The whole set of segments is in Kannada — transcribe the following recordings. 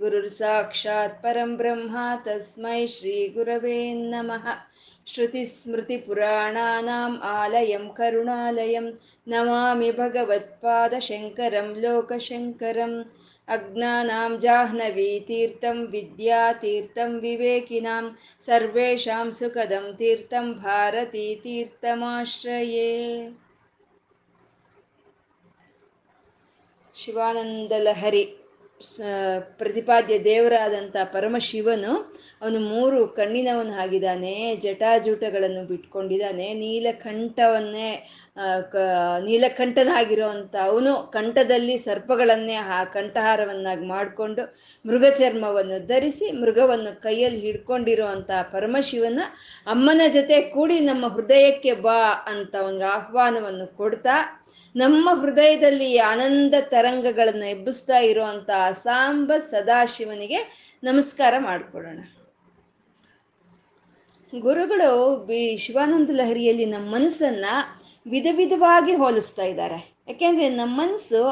गुरुर्साक्षात् परं ब्रह्मा तस्मै श्रीगुरवे नमः श्रुतिस्मृतिपुराणानाम् आलयं करुणालयं नमामि भगवत्पादशङ्करं लोकशङ्करम् अज्ञानां जाह्नवीतीर्थं विद्यातीर्थं विवेकिनां सर्वेषां सुखदं तीर्थं भारतीतीर्थमाश्रये शिवानन्दलहरि ಪ್ರತಿಪಾದ್ಯ ದೇವರಾದಂಥ ಪರಮಶಿವನು ಅವನು ಮೂರು ಕಣ್ಣಿನವನು ಆಗಿದ್ದಾನೆ, ಜಟಾಜೂಟಗಳನ್ನು ಬಿಟ್ಕೊಂಡಿದ್ದಾನೆ, ನೀಲಕಂಠವನ್ನೇ ಕ ನೀಲಕಂಠನಾಗಿರುವಂಥ ಅವನು ಕಂಠದಲ್ಲಿ ಸರ್ಪಗಳನ್ನೇ ಆ ಕಂಠಹಾರವನ್ನಾಗಿ ಮಾಡಿಕೊಂಡು ಮೃಗಚರ್ಮವನ್ನು ಧರಿಸಿ ಮೃಗವನ್ನು ಕೈಯಲ್ಲಿ ಹಿಡ್ಕೊಂಡಿರುವಂಥ ಪರಮಶಿವನ ಅಮ್ಮನ ಜೊತೆ ಕೂಡಿ ನಮ್ಮ ಹೃದಯಕ್ಕೆ ಬಾ ಅಂತ ಒಂದು ಆಹ್ವಾನವನ್ನು ಕೊಡ್ತಾ ನಮ್ಮ ಹೃದಯದಲ್ಲಿ ಆನಂದ ತರಂಗಗಳನ್ನು ಎಬ್ಬಿಸ್ತಾ ಇರುವಂತ ಸಾಂಬ ಸದಾಶಿವನಿಗೆ ನಮಸ್ಕಾರ ಮಾಡಿಕೊಡೋಣ ಗುರುಗಳು ಬಿ ಶಿವಾನಂದ ಲಹರಿಯಲ್ಲಿ ನಮ್ಮ ಮನಸ್ಸನ್ನ ವಿಧ ವಿಧವಾಗಿ ಹೋಲಿಸ್ತಾ ಇದ್ದಾರೆ. ಯಾಕೆಂದ್ರೆ ನಮ್ಮ ಮನಸ್ಸು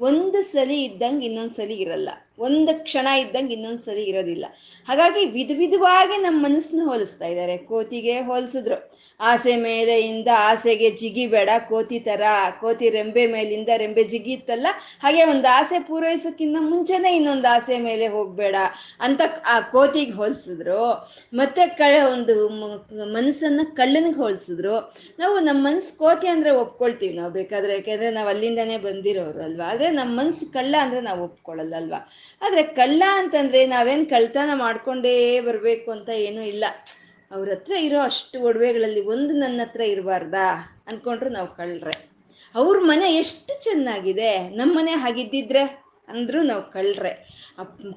ಒಂದು ಸಲಿ ಇದ್ದಂಗೆ ಇನ್ನೊಂದು ಸಲಿ ಇರಲ್ಲ. ಒಂದು ಕ್ಷಣ ಇದ್ದಂಗೆ ಇನ್ನೊಂದು ಸರಿ ಇರೋದಿಲ್ಲ. ಹಾಗಾಗಿ ವಿಧ ವಿಧವಾಗಿ ನಮ್ಮ ಮನಸ್ಸನ್ನ ಹೋಲಿಸ್ತಾ ಇದ್ದಾರೆ ಕೋತಿಗೆ ಹೋಲಿಸಿದ್ರು. ಆಸೆ ಮೇಲೆಯಿಂದ ಆಸೆಗೆ ಜಿಗಿಬೇಡ ಕೋತಿ ತರ, ಕೋತಿ ರೆಂಬೆ ಮೇಲಿಂದ ರೆಂಬೆ ಜಿಗಿತ್ತಲ್ಲ ಹಾಗೆ ಒಂದು ಆಸೆ ಪೂರೈಸೋಕ್ಕಿಂತ ಮುಂಚೆನೇ ಇನ್ನೊಂದು ಆಸೆ ಮೇಲೆ ಹೋಗ್ಬೇಡ ಅಂತ ಆ ಕೋತಿಗೆ ಹೋಲಿಸಿದ್ರು. ಮತ್ತೆ ಕ ಒಂದು ಮನಸ್ಸನ್ನ ಕಳ್ಳನಿಗೆ ಹೋಲಿಸಿದ್ರು. ನಾವು ನಮ್ಮ ಮನಸ್ಸು ಕೋತಿ ಅಂದ್ರೆ ಒಪ್ಕೊಳ್ತೀವಿ ನಾವು ಬೇಕಾದ್ರೆ. ಯಾಕೆಂದ್ರೆ ನಾವು ಅಲ್ಲಿಂದನೇ ಬಂದಿರೋರು ಅಲ್ವಾ? ಆದರೆ ನಮ್ಮ ಮನಸ್ಸು ಕಳ್ಳ ಅಂದರೆ ನಾವು ಒಪ್ಕೊಳ್ಳಲ್ಲ ಅಲ್ವಾ ಆದ್ರೆ ಕಳ್ಳ ಅಂತಂದ್ರೆ ನಾವೇನ್ ಕಳ್ತನ ಮಾಡ್ಕೊಂಡೇ ಬರ್ಬೇಕು ಅಂತ ಏನೂ ಇಲ್ಲ. ಅವ್ರ ಹತ್ರ ಇರೋ ಅಷ್ಟು ಒಡವೆಗಳಲ್ಲಿ ಒಂದು ನನ್ನ ಹತ್ರ ಇರಬಾರ್ದಾ ಅನ್ಕೊಂಡ್ರು ನಾವು ಕಳ್ರೆ. ಅವ್ರ ಮನೆ ಎಷ್ಟು ಚೆನ್ನಾಗಿದೆ? ನಮ್ಮ ಮನೆ ಹಾಗಿದ್ದಿದ್ರೆ? ಅಂದ್ರೂ ನಾವು ಕಳ್ರೆ.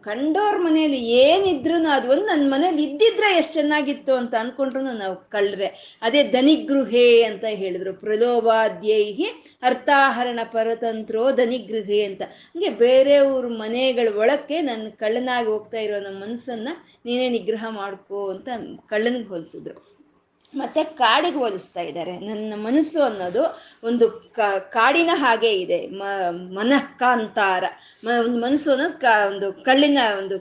ಕಂಡೋರ ಮನೆಯಲ್ಲಿ ಏನಿದ್ರು ಅದು ಒಂದು ನನ್ನ ಮನೇಲಿ ಇದ್ದಿದ್ರೆ ಎಷ್ಟು ಚೆನ್ನಾಗಿತ್ತು ಅಂತ ಅನ್ಕೊಂಡ್ರು ನಾವು ಕಳ್ರೆ. ಅದೇ ಧನಿಗೃಹೇ ಅಂತ ಹೇಳಿದ್ರು. ಪ್ರಲೋಭಾದ್ಯೈಹಿ ಅರ್ಥಾಹರಣ ಪರತಂತ್ರೋ ಧನಿಗೃಹೆ ಅಂತ. ಹಂಗೆ ಬೇರೆಯವ್ರ ಮನೆಗಳ ಒಳಕ್ಕೆ ನನ್ನ ಕಳ್ಳನಾಗಿ ಹೋಗ್ತಾ ಇರೋ ನಮ್ಮ ಮನಸ್ಸನ್ನ ನೀನೇ ನಿಗ್ರಹ ಮಾಡ್ಕೋ ಅಂತ ಕಳ್ಳನಿಗೆ ಹೋಲಿಸಿದ್ರು. ಮತ್ತೆ ಕಾಡಿಗೆ ಹೋಲಿಸ್ತಾ ಇದ್ದಾರೆ. ನನ್ನ ಮನಸ್ಸು ಅನ್ನೋದು ಒಂದು ಕಾಡಿನ ಹಾಗೆ ಇದೆ. ಮ, ಮನಃಕಾಂತಾರ. ಒಂದು ಮನಸ್ಸು ಅನ್ನೋದು ಕ, ಒಂದು ಕಳ್ಳಿನ ಒಂದು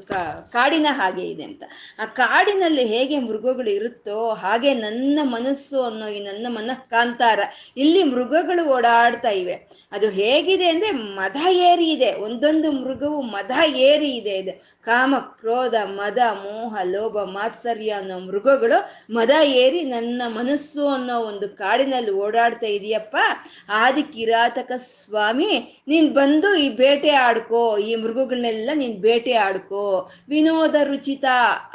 ಕಾಡಿನ ಹಾಗೆ ಇದೆ ಅಂತ. ಆ ಕಾಡಿನಲ್ಲಿ ಹೇಗೆ ಮೃಗಗಳು ಇರುತ್ತೋ ಹಾಗೆ ನನ್ನ ಮನಸ್ಸು ಅನ್ನೋ ಈ ನನ್ನ ಮನಃಕಾಂತಾರ ಇಲ್ಲಿ ಮೃಗಗಳು ಓಡಾಡ್ತಾ ಇವೆ. ಅದು ಹೇಗಿದೆ ಅಂದ್ರೆ ಮದ ಏರಿ ಇದೆ. ಒಂದೊಂದು ಮೃಗವು ಮದ ಏರಿ ಇದೆ. ಇದು ಕಾಮ, ಕ್ರೋಧ, ಮದ, ಮೋಹ, ಲೋಭ, ಮಾತ್ಸರ್ಯ ಅನ್ನೋ ಮೃಗಗಳು ಮದ ಏರಿ ನನ್ನ ಮನಸ್ಸು ಅನ್ನೋ ಒಂದು ಕಾಡಿನಲ್ಲಿ ಓಡಾಡ್ತಾ ಇದೆಯಪ್ಪ. ಆದಿ ಕಿರಾತಕ ಸ್ವಾಮಿ, ನೀನ್ ಬಂದು ಈ ಬೇಟೆ ಆಡ್ಕೋ, ಈ ಮೃಗಗಳನ್ನೆಲ್ಲ ನೀನ್ ಬೇಟೆ ಆಡ್ಕೋ. ವಿನೋದ ರುಚಿತ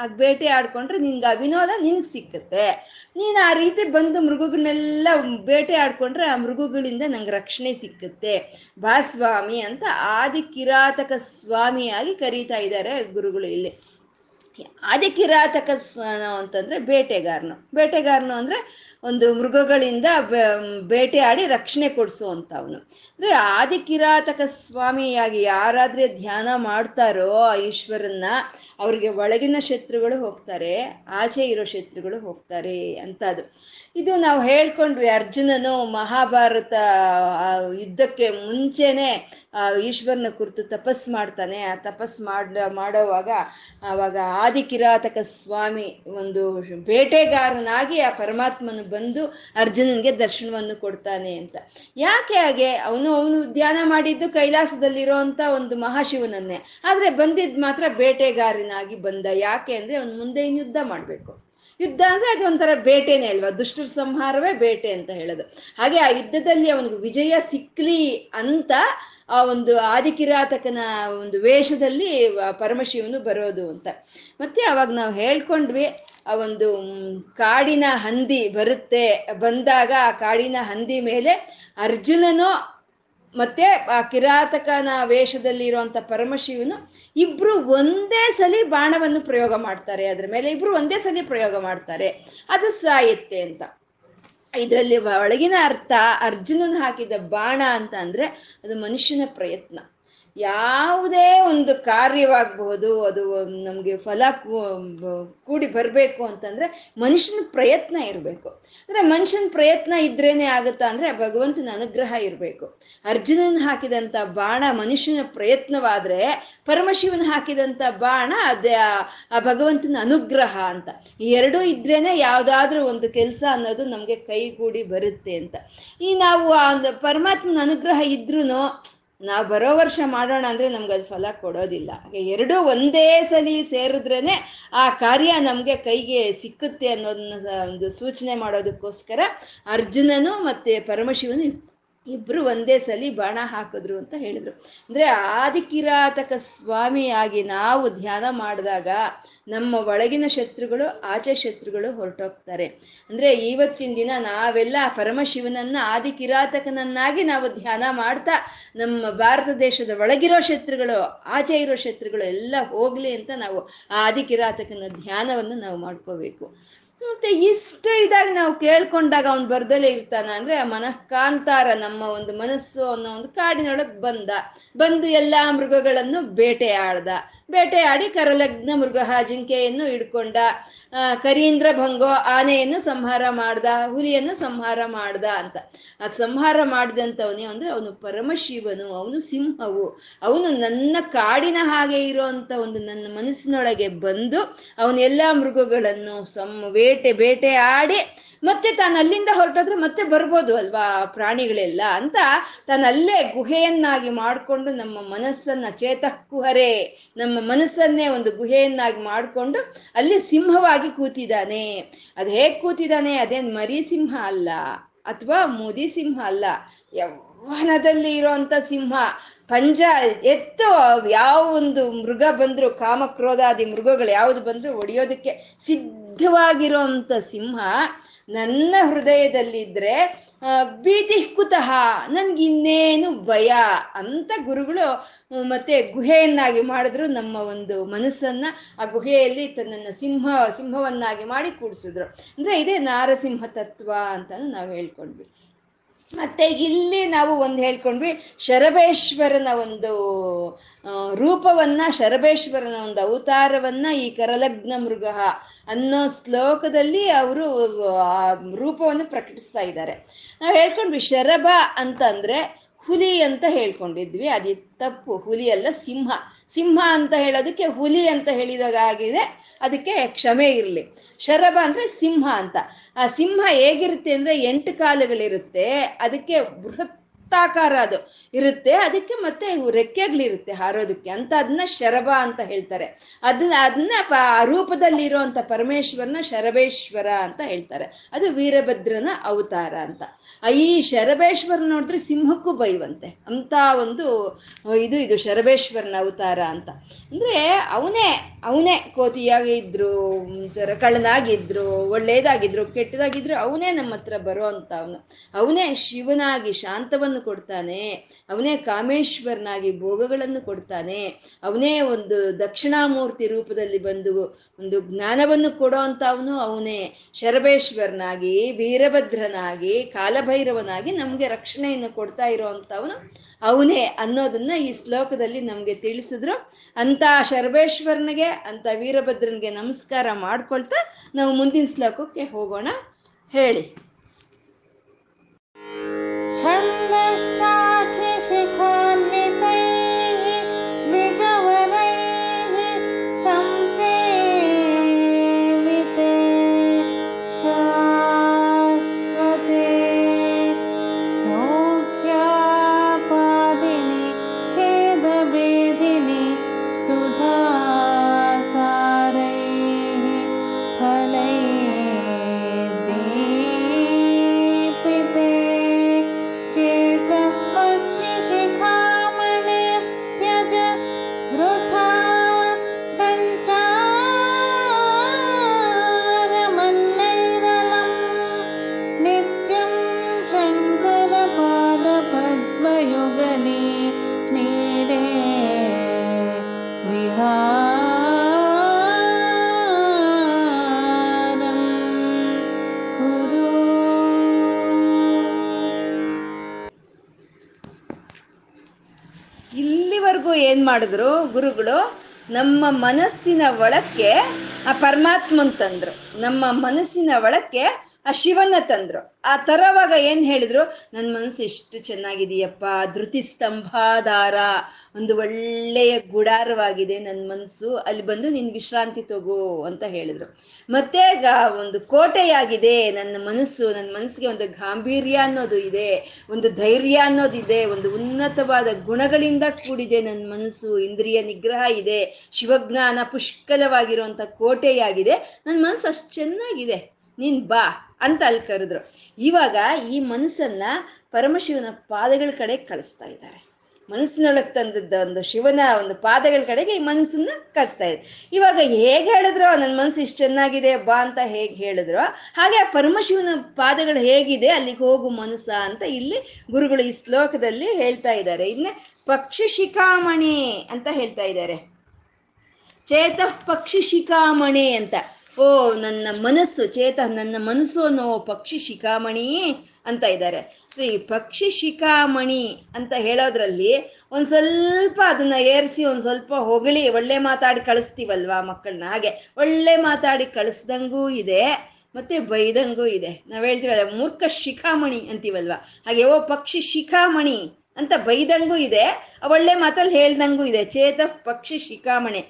ಆಗ ಬೇಟೆ ಆಡ್ಕೊಂಡ್ರೆ ನಿನ್ಗೆ ಆ ವಿನೋದ ನಿನಗೆ ಸಿಕ್ಕತ್ತೆ. ನೀನು ಆ ರೀತಿ ಬಂದು ಮೃಗಗಳನ್ನೆಲ್ಲ ಬೇಟೆ ಆಡ್ಕೊಂಡ್ರೆ ಆ ಮೃಗಗಳಿಂದ ನಂಗೆ ರಕ್ಷಣೆ ಸಿಕ್ಕತ್ತೆ. ಬಾ ಸ್ವಾಮಿ ಅಂತ ಆದಿ ಕಿರಾತಕ ಸ್ವಾಮಿಯಾಗಿ ಕರೀತಾ ಇದ್ದಾರೆ ಗುರುಗಳು ಇಲ್ಲಿ. ಆದಿಕಿರಾತಕ ಅಂತಂದ್ರೆ ಬೇಟೆಗಾರನು. ಬೇಟೆಗಾರನು ಅಂದ್ರೆ ಒಂದು ಮೃಗಗಳಿಂದ ಬೇಟೆ ಆಡಿ ರಕ್ಷಣೆ ಕೊಡಿಸುವಂತ ಅವನು ಅಂದ್ರೆ ಆದಿಕಿರಾತಕ ಸ್ವಾಮಿಯಾಗಿ ಯಾರಾದರೆ ಧ್ಯಾನ ಮಾಡ್ತಾರೋ ಆ ಈಶ್ವರನ್ನ ಅವ್ರಿಗೆ ಒಳಗಿನ ಶತ್ರುಗಳು ಹೋಗ್ತಾರೆ, ಆಚೆ ಇರೋ ಶತ್ರುಗಳು ಹೋಗ್ತಾರೆ ಅಂತ ಅದು ಇದು ನಾವು ಹೇಳ್ಕೊಂಡ್ವಿ ಅರ್ಜುನನು ಮಹಾಭಾರತ ಯುದ್ಧಕ್ಕೆ ಮುಂಚೆನೆ ಈಶ್ವರನ ಕುರಿತು ತಪಸ್ ಮಾಡ್ತಾನೆ. ಆ ತಪಸ್ ಮಾಡ, ಮಾಡೋವಾಗ ಆವಾಗ ಆದಿಕಿರಾತಕ ಸ್ವಾಮಿ ಒಂದು ಬೇಟೆಗಾರನಾಗಿ ಆ ಪರಮಾತ್ಮನು ಬಂದು ಅರ್ಜುನನಿಗೆ ದರ್ಶನವನ್ನು ಕೊಡ್ತಾನೆ ಅಂತ. ಯಾಕೆ ಹಾಗೆ? ಅವನು ಅವನು ಧ್ಯಾನ ಮಾಡಿದ್ದು ಕೈಲಾಸದಲ್ಲಿರೋ ಅಂತ ಒಂದು ಮಹಾಶಿವನನ್ನೇ. ಆದರೆ ಬಂದಿದ್ ಮಾತ್ರ ಬೇಟೆಗಾರನಾಗಿ ಬಂದ. ಯಾಕೆ ಅಂದರೆ ಅವನು ಮುಂದೆ ಯುದ್ಧ ಮಾಡ್ಬೇಕು. ಯುದ್ಧ ಅಂದ್ರೆ ಅದು ಒಂಥರ ಬೇಟೆನೇ ಅಲ್ವಾ? ದುಷ್ಟರ ಸಂಹಾರವೇ ಬೇಟೆ ಅಂತ ಹೇಳೋದು. ಹಾಗೆ ಆ ಯುದ್ಧದಲ್ಲಿ ಅವನಿಗೆ ವಿಜಯ ಸಿಕ್ಲಿ ಅಂತ ಆ ಒಂದು ಆದಿಕಿರಾತಕನ ಒಂದು ವೇಷದಲ್ಲಿ ಪರಮಶಿವನು ಬರೋದು ಅಂತ. ಮತ್ತೆ ಅವಾಗ ನಾವು ಹೇಳ್ಕೊಂಡ್ವಿ, ಆ ಒಂದು ಕಾಡಿನ ಹಂದಿ ಬರುತ್ತೆ. ಬಂದಾಗ ಆ ಕಾಡಿನ ಹಂದಿ ಮೇಲೆ ಅರ್ಜುನನೋ ಮತ್ತೆ, ಆ ಕಿರಾತಕನ ವೇಷದಲ್ಲಿ ಇರುವಂತ ಪರಮಶಿವನು ಇಬ್ರು ಒಂದೇ ಸಲಿ ಬಾಣವನ್ನು ಪ್ರಯೋಗ ಮಾಡ್ತಾರೆ. ಅದ್ರ ಮೇಲೆ ಇಬ್ರು ಒಂದೇ ಸಲಿ ಪ್ರಯೋಗ ಮಾಡ್ತಾರೆ. ಅದು ಸಾಯುತ್ತೆ ಅಂತ. ಇದರಲ್ಲಿ ಒಳಗಿನ ಅರ್ಥ ಅರ್ಜುನನ್ ಹಾಕಿದ ಬಾಣ ಅಂತ ಅಂದ್ರೆ ಅದು ಮನುಷ್ಯನ ಪ್ರಯತ್ನ. ಯಾವುದೇ ಒಂದು ಕಾರ್ಯವಾಗಬಹುದು ಅದು ನಮಗೆ ಫಲ ಕೂಡಿ ಬರಬೇಕು ಅಂತಂದ್ರೆ ಮನುಷ್ಯನ ಪ್ರಯತ್ನ ಇರಬೇಕು. ಅಂದ್ರೆ ಮನುಷ್ಯನ ಪ್ರಯತ್ನ ಇದ್ರೇನೆ ಆಗುತ್ತಾ ಅಂದ್ರೆ ಭಗವಂತನ ಅನುಗ್ರಹ ಇರಬೇಕು. ಅರ್ಜುನನ ಹಾಕಿದಂತ ಬಾಣ ಮನುಷ್ಯನ ಪ್ರಯತ್ನವಾದ್ರೆ ಪರಮಶಿವನ ಹಾಕಿದಂತ ಬಾಣ ಅದೇ ಆ ಭಗವಂತನ ಅನುಗ್ರಹ ಅಂತ. ಈ ಎರಡೂ ಇದ್ರೇನೆ ಯಾವುದಾದ್ರೂ ಒಂದು ಕೆಲಸ ಅನ್ನೋದು ನಮಗೆ ಕೈಗೂಡಿ ಬರುತ್ತೆ ಅಂತ. ಈ ನಾವು ಆ ಪರಮಾತ್ಮನ ಅನುಗ್ರಹ ಇದ್ರೂ ನಾವು ಬರೋ ವರ್ಷ ಮಾಡೋಣ ಅಂದರೆ ನಮ್ಗೆ ಅದು ಫಲ ಕೊಡೋದಿಲ್ಲ. ಎರಡೂ ಒಂದೇ ಸಲಿ ಸೇರಿದ್ರೇ ಆ ಕಾರ್ಯ ನಮಗೆ ಕೈಗೆ ಸಿಕ್ಕುತ್ತೆ ಅನ್ನೋದನ್ನ ಒಂದು ಸೂಚನೆ ಮಾಡೋದಕ್ಕೋಸ್ಕರ ಅರ್ಜುನನು ಮತ್ತು ಪರಮಶಿವನು ಇಬ್ರು ಒಂದೇ ಸಲಿ ಬಾಣ ಹಾಕಿದ್ರು ಅಂತ ಹೇಳಿದ್ರು. ಅಂದ್ರೆ ಆದಿಕಿರಾತಕ ಸ್ವಾಮಿಯಾಗಿ ನಾವು ಧ್ಯಾನ ಮಾಡಿದಾಗ ನಮ್ಮ ಒಳಗಿನ ಶತ್ರುಗಳು, ಆಚೆ ಶತ್ರುಗಳು ಹೊರಟೋಗ್ತಾರೆ. ಅಂದ್ರೆ ಇವತ್ತಿನ ದಿನ ನಾವೆಲ್ಲ ಪರಮಶಿವನನ್ನ, ಆದಿಕಿರಾತಕನನ್ನಾಗಿ ನಾವು ಧ್ಯಾನ ಮಾಡ್ತಾ ನಮ್ಮ ಭಾರತ ದೇಶದ ಒಳಗಿರೋ ಶತ್ರುಗಳು, ಆಚೆ ಇರೋ ಶತ್ರುಗಳು ಎಲ್ಲ ಹೋಗ್ಲಿ ಅಂತ ನಾವು ಆ ಆದಿಕಿರಾತಕನ ಧ್ಯಾನವನ್ನು ನಾವು ಮಾಡ್ಕೋಬೇಕು. ಮತ್ತೆ ಇಷ್ಟ ಇದಾಗ ನಾವು ಕೇಳ್ಕೊಂಡಾಗ ಅವ್ನು ಬರ್ದಲೇ ಇರ್ತಾನ. ಅಂದ್ರೆ ಆ ಮನಃಕಾಂತಾರ ನಮ್ಮ ಒಂದು ಮನಸ್ಸು ಅನ್ನೋ ಒಂದು ಕಾಡಿನೊಳಗೆ ಬಂದ. ಬಂದು ಎಲ್ಲಾ ಮೃಗಗಳನ್ನು ಬೇಟೆ ಬೇಟೆ ಆಡಿ ಕರಲಗ್ನ ಮೃಗ ಜಿಂಕೆಯನ್ನು ಹಿಡ್ಕೊಂಡ ಕರೀಂದ್ರ ಭಂಗೋ ಆನೆಯನ್ನು ಸಂಹಾರ ಮಾಡ್ದ, ಹುಲಿಯನ್ನು ಸಂಹಾರ ಮಾಡ್ದ ಅಂತ. ಆ ಸಂಹಾರ ಮಾಡಿದಂಥವನೇ ಅಂದ್ರೆ ಅವನು ಪರಮಶಿವನು, ಅವನು ಸಿಂಹವು. ಅವನು ನನ್ನ ಕಾಡಿನ ಹಾಗೆ ಇರುವಂತ ಒಂದು ನನ್ನ ಮನಸ್ಸಿನೊಳಗೆ ಬಂದು ಅವನೆಲ್ಲ ಮೃಗಗಳನ್ನು ಸಮ್, ಬೇಟೆ ಬೇಟೆ ಆಡಿ ಮತ್ತೆ ತಾನು ಅಲ್ಲಿಂದ ಹೊರಟೋದ್ರೆ ಮತ್ತೆ ಬರ್ಬೋದು ಅಲ್ವಾ ಪ್ರಾಣಿಗಳೆಲ್ಲ ಅಂತ ತಾನು ಅಲ್ಲೇ ಗುಹೆಯನ್ನಾಗಿ ಮಾಡಿಕೊಂಡು ನಮ್ಮ ಮನಸ್ಸನ್ನ ಚೇತಕ್ಕುಹರೆ, ನಮ್ಮ ಮನಸ್ಸನ್ನೇ ಒಂದು ಗುಹೆಯನ್ನಾಗಿ ಮಾಡಿಕೊಂಡು ಅಲ್ಲಿ ಸಿಂಹವಾಗಿ ಕೂತಿದ್ದಾನೆ. ಅದು ಹೇಗೆ ಕೂತಿದ್ದಾನೆ? ಅದೇನು ಮರಿ ಸಿಂಹ ಅಲ್ಲ ಅಥವಾ ಮುದಿ ಸಿಂಹ ಅಲ್ಲ. ಯೌವನದಲ್ಲಿ ಇರೋಂಥ ಸಿಂಹ. ಪಂಜ ಎತ್ತು ಯಾವ ಒಂದು ಮೃಗ ಬಂದ್ರು, ಕಾಮಕ್ರೋಧಾದಿ ಮೃಗಗಳು ಯಾವುದು ಬಂದ್ರು, ಒಡೆಯೋದಕ್ಕೆ ಸಿದ್ಧವಾಗಿರೋಂಥ ಸಿಂಹ ನನ್ನ ಹೃದಯದಲ್ಲಿದ್ರೆ ಭೀತಿ ಕುತಃ ನನ್ಗಿನ್ನೇನು ಭಯ ಅಂತ ಗುರುಗಳು ಮತ್ತೆ ಗುಹೆಯನ್ನಾಗಿ ಮಾಡಿದ್ರು ನಮ್ಮ ಒಂದು ಮನಸ್ಸನ್ನ ಆ ಗುಹೆಯಲ್ಲಿ ತನ್ನ ಸಿಂಹ, ಸಿಂಹವನ್ನಾಗಿ ಮಾಡಿ ಕೂಡಿಸಿದ್ರು. ಅಂದ್ರೆ ಇದೇ ನಾರಸಿಂಹ ತತ್ವ ಅಂತ ನಾವು ಹೇಳ್ಕೊಂಡ್ವಿ. ಮತ್ತೆ ಇಲ್ಲಿ ನಾವು ಒಂದು ಹೇಳ್ಕೊಂಡ್ವಿ ಶರಬೇಶ್ವರನ ಒಂದು ರೂಪವನ್ನ ಶರಬೇಶ್ವರನ ಒಂದು ಅವತಾರವನ್ನ ಈ ಕರಲಗ್ನ ಮೃಗ ಅನ್ನೋ ಶ್ಲೋಕದಲ್ಲಿ ಅವರು, ಆ, ರೂಪವನ್ನು ಪ್ರಕಟಿಸ್ತಾ ಇದ್ದಾರೆ. ನಾವು ಹೇಳ್ಕೊಂಡ್ವಿ ಶರಭ ಅಂತಂದ್ರೆ ಹುಲಿ ಅಂತ ಹೇಳ್ಕೊಂಡಿದ್ವಿ. ಅದು ತಪ್ಪು ಹುಲಿ ಅಲ್ಲ, ಸಿಂಹ. ಸಿಂಹ ಅಂತ ಹೇಳೋದಕ್ಕೆ ಹುಲಿ ಅಂತ ಹೇಳಿದಾಗ ಆಗಿದೆ ಅದಕ್ಕೆ ಕ್ಷಮೆ ಇರಲಿ. ಶರಭ ಅಂದ್ರೆ ಸಿಂಹ ಅಂತ. ಆ ಸಿಂಹ ಹೇಗಿರುತ್ತೆ ಅಂದ್ರೆ ಎಂಟು ಕಾಲುಗಳಿರುತ್ತೆ. ಅದಕ್ಕೆ ಬೃಹತ್ ವೃತ್ತಾಕಾರ ಅದು. ಇರುತ್ತೆ. ಅದಕ್ಕೆ ಮತ್ತೆ ರೆಕ್ಕೆಗಳಿರುತ್ತೆ ಹಾರೋದಕ್ಕೆ. ಅಂತ ಅದನ್ನ ಶರಭ ಅಂತ ಹೇಳ್ತಾರೆ. ಅದನ್ನ ಅದನ್ನ ಪ ರೂಪದಲ್ಲಿ ಇರುವಂತ ಪರಮೇಶ್ವರನ ಶರಭೇಶ್ವರ ಅಂತ ಹೇಳ್ತಾರೆ. ಅದು ವೀರಭದ್ರನ ಅವತಾರ ಅಂತ. ಈ ಶರಭೇಶ್ವರ ನೋಡಿದ್ರೆ ಸಿಂಹಕ್ಕೂ ಬೈವಂತೆ ಅಂತ ಒಂದು ಇದು ಇದು ಶರಬೇಶ್ವರನ ಅವತಾರ ಅಂತ. ಅಂದ್ರೆ ಅವನೇ ಅವನೇ ಕೋತಿಯಾಗಿದ್ರು, ಒಂಥರ ಕಳ್ಳನಾಗಿದ್ರು ಒಳ್ಳೇದಾಗಿದ್ರು ಕೆಟ್ಟದಾಗಿದ್ರು, ಅವನೇ ನಮ್ಮ ಹತ್ರ ಬರೋ ಅಂತ ಅವನು ಅವನೇ ಶಿವನಾಗಿ ಶಾಂತವನ್ನು ಕೊಡ್ತಾನೆ. ಅವನೇ ಕಾಮೇಶ್ವರನಾಗಿ ಭೋಗಗಳನ್ನು ಕೊಡ್ತಾನೆ. ಅವನೇ ಒಂದು ದಕ್ಷಿಣಾಮೂರ್ತಿ ರೂಪದಲ್ಲಿ ಬಂದು ಒಂದು ಜ್ಞಾನವನ್ನು ಕೊಡೋ ಅಂತವನು ಅವನೇ. ಶರಬೇಶ್ವರನಾಗಿ ವೀರಭದ್ರನಾಗಿ, ಕಾಲಭೈರವನಾಗಿ ನಮಗೆ ರಕ್ಷಣೆಯನ್ನು ಕೊಡ್ತಾ ಇರೋ ಅವನು ಅವನೇ ಅನ್ನೋದನ್ನ ಈ ಶ್ಲೋಕದಲ್ಲಿ ನಮಗೆ ತಿಳಿಸಿದ್ರು. ಅಂತ ಶರಭೇಶ್ವರನಿಗೆ ಅಂತ ವೀರಭದ್ರನಿಗೆ ನಮಸ್ಕಾರ ಮಾಡ್ಕೊಳ್ತಾ ನಾವು ಮುಂದಿನ ಶ್ಲೋಕಕ್ಕೆ ಹೋಗೋಣ. ಹೇಳಿ. छन्दश्चाखि ಮಾಡಿದ್ರು ಗುರುಗಳು ನಮ್ಮ ಮನಸ್ಸಿನ ಒಳಕ್ಕೆ ಆ ಪರಮಾತ್ಮನ್ ತಂದ್ರು. ನಮ್ಮ ಮನಸ್ಸಿನ ಒಳಕ್ಕೆ ಆ ಶಿವನ ತಂದ್ರು. ಆ ತರವಾಗ ಏನ್ ಹೇಳಿದ್ರು? ನನ್ನ ಮನಸ್ಸು ಎಷ್ಟು ಚೆನ್ನಾಗಿದೆಯಪ್ಪ, ಧೃತಿ ಸ್ತಂಭಾಧಾರ, ಒಂದು ಒಳ್ಳೆಯ ಗುಡಾರವಾಗಿದೆ ನನ್ನ ಮನಸ್ಸು ಅಲ್ಲಿ ಬಂದು ನೀನ್ ವಿಶ್ರಾಂತಿ ತಗೋ ಅಂತ ಹೇಳಿದ್ರು. ಮತ್ತೆ ಒಂದು ಕೋಟೆಯಾಗಿದೆ, ನನ್ನ ಮನಸ್ಸು ನನ್ನ ಮನಸ್ಸಿಗೆ ಒಂದು ಗಾಂಭೀರ್ಯ ಅನ್ನೋದು ಇದೆ, ಒಂದು ಧೈರ್ಯ ಅನ್ನೋದಿದೆ ಒಂದು ಉನ್ನತವಾದ ಗುಣಗಳಿಂದ ಕೂಡಿದೆ ನನ್ನ ಮನಸ್ಸು ಇಂದ್ರಿಯ ನಿಗ್ರಹ ಇದೆ, ಶಿವಜ್ಞಾನ ಪುಷ್ಕಲವಾಗಿರುವಂತ ಕೋಟೆಯಾಗಿದೆ ನನ್ನ ಮನಸ್ಸು ಅಷ್ಟು ಚೆನ್ನಾಗಿದೆ. ನೀನ್ ಬಾ ಅಂತ ಅಲ್ಲಿ ಕರೆದ್ರು. ಇವಾಗ ಈ ಮನಸ್ಸನ್ನ ಪರಮಶಿವನ ಪಾದಗಳ ಕಡೆ ಕಳಿಸ್ತಾ ಇದ್ದಾರೆ. ಮನಸ್ಸಿನೊಳಗೆ ತಂದದ್ದ ಒಂದು ಶಿವನ ಒಂದು ಪಾದಗಳ ಕಡೆಗೆ ಈ ಮನಸ್ಸನ್ನ ಕಳಿಸ್ತಾ ಇದೆ. ಇವಾಗ ಹೇಗೆ ಹೇಳಿದ್ರು ನನ್ನ ಮನಸ್ಸು ಇಷ್ಟು ಚೆನ್ನಾಗಿದೆ, ಬಾ ಅಂತ ಹೇಗೆ ಹೇಳಿದ್ರು ಹಾಗೆ ಆ ಪರಮಶಿವನ ಪಾದಗಳು ಹೇಗಿದೆ, ಅಲ್ಲಿಗೆ ಹೋಗು ಮನಸ್ಸ ಅಂತ ಇಲ್ಲಿ ಗುರುಗಳು ಈ ಶ್ಲೋಕದಲ್ಲಿ ಹೇಳ್ತಾ ಇದ್ದಾರೆ. ಇನ್ನೇ ಪಕ್ಷಿ ಶಿಖಾಮಣಿ ಅಂತ ಹೇಳ್ತಾ ಇದ್ದಾರೆ. ಚೇತ ಪಕ್ಷಿ ಶಿಖಾಮಣಿ ಅಂತ. ಓ, ನನ್ನ ಮನಸ್ಸು, ಚೇತ ನನ್ನ ಮನಸ್ಸು ಅನ್ನೋ ಪಕ್ಷಿ ಶಿಖಾಮಣಿ ಅಂತ ಇದ್ದಾರೆ. ಈ ಪಕ್ಷಿ ಶಿಖಾಮಣಿ ಅಂತ ಹೇಳೋದ್ರಲ್ಲಿ ಒಂದು ಸ್ವಲ್ಪ ಅದನ್ನ ಏರಿಸಿ, ಒಂದು ಸ್ವಲ್ಪ ಹೊಗಳಿ, ಒಳ್ಳೆ ಮಾತಾಡಿ ಕಳಿಸ್ತೀವಲ್ವಾ ಮಕ್ಕಳನ್ನ ಹಾಗೆ ಒಳ್ಳೆ ಮಾತಾಡಿ ಕಳಿಸ್ದಂಗೂ ಇದೆ, ಮತ್ತೆ ಬೈದಂಗೂ ಇದೆ. ನಾವ್ ಹೇಳ್ತೀವಲ್ಲ, ಮೂರ್ಖ ಶಿಖಾಮಣಿ ಅಂತೀವಲ್ವಾ? ಹಾಗೆ, ಓ, ಪಕ್ಷಿ ಶಿಖಾಮಣಿ ಅಂತ ಬೈದಂಗೂ ಇದೆ ಒಳ್ಳೆ ಮಾತಲ್ಲಿ ಹೇಳ್ದಂಗೂ ಇದೆ. ಚೇತ ಪಕ್ಷಿ ಶಿಖಾಮಣಿ.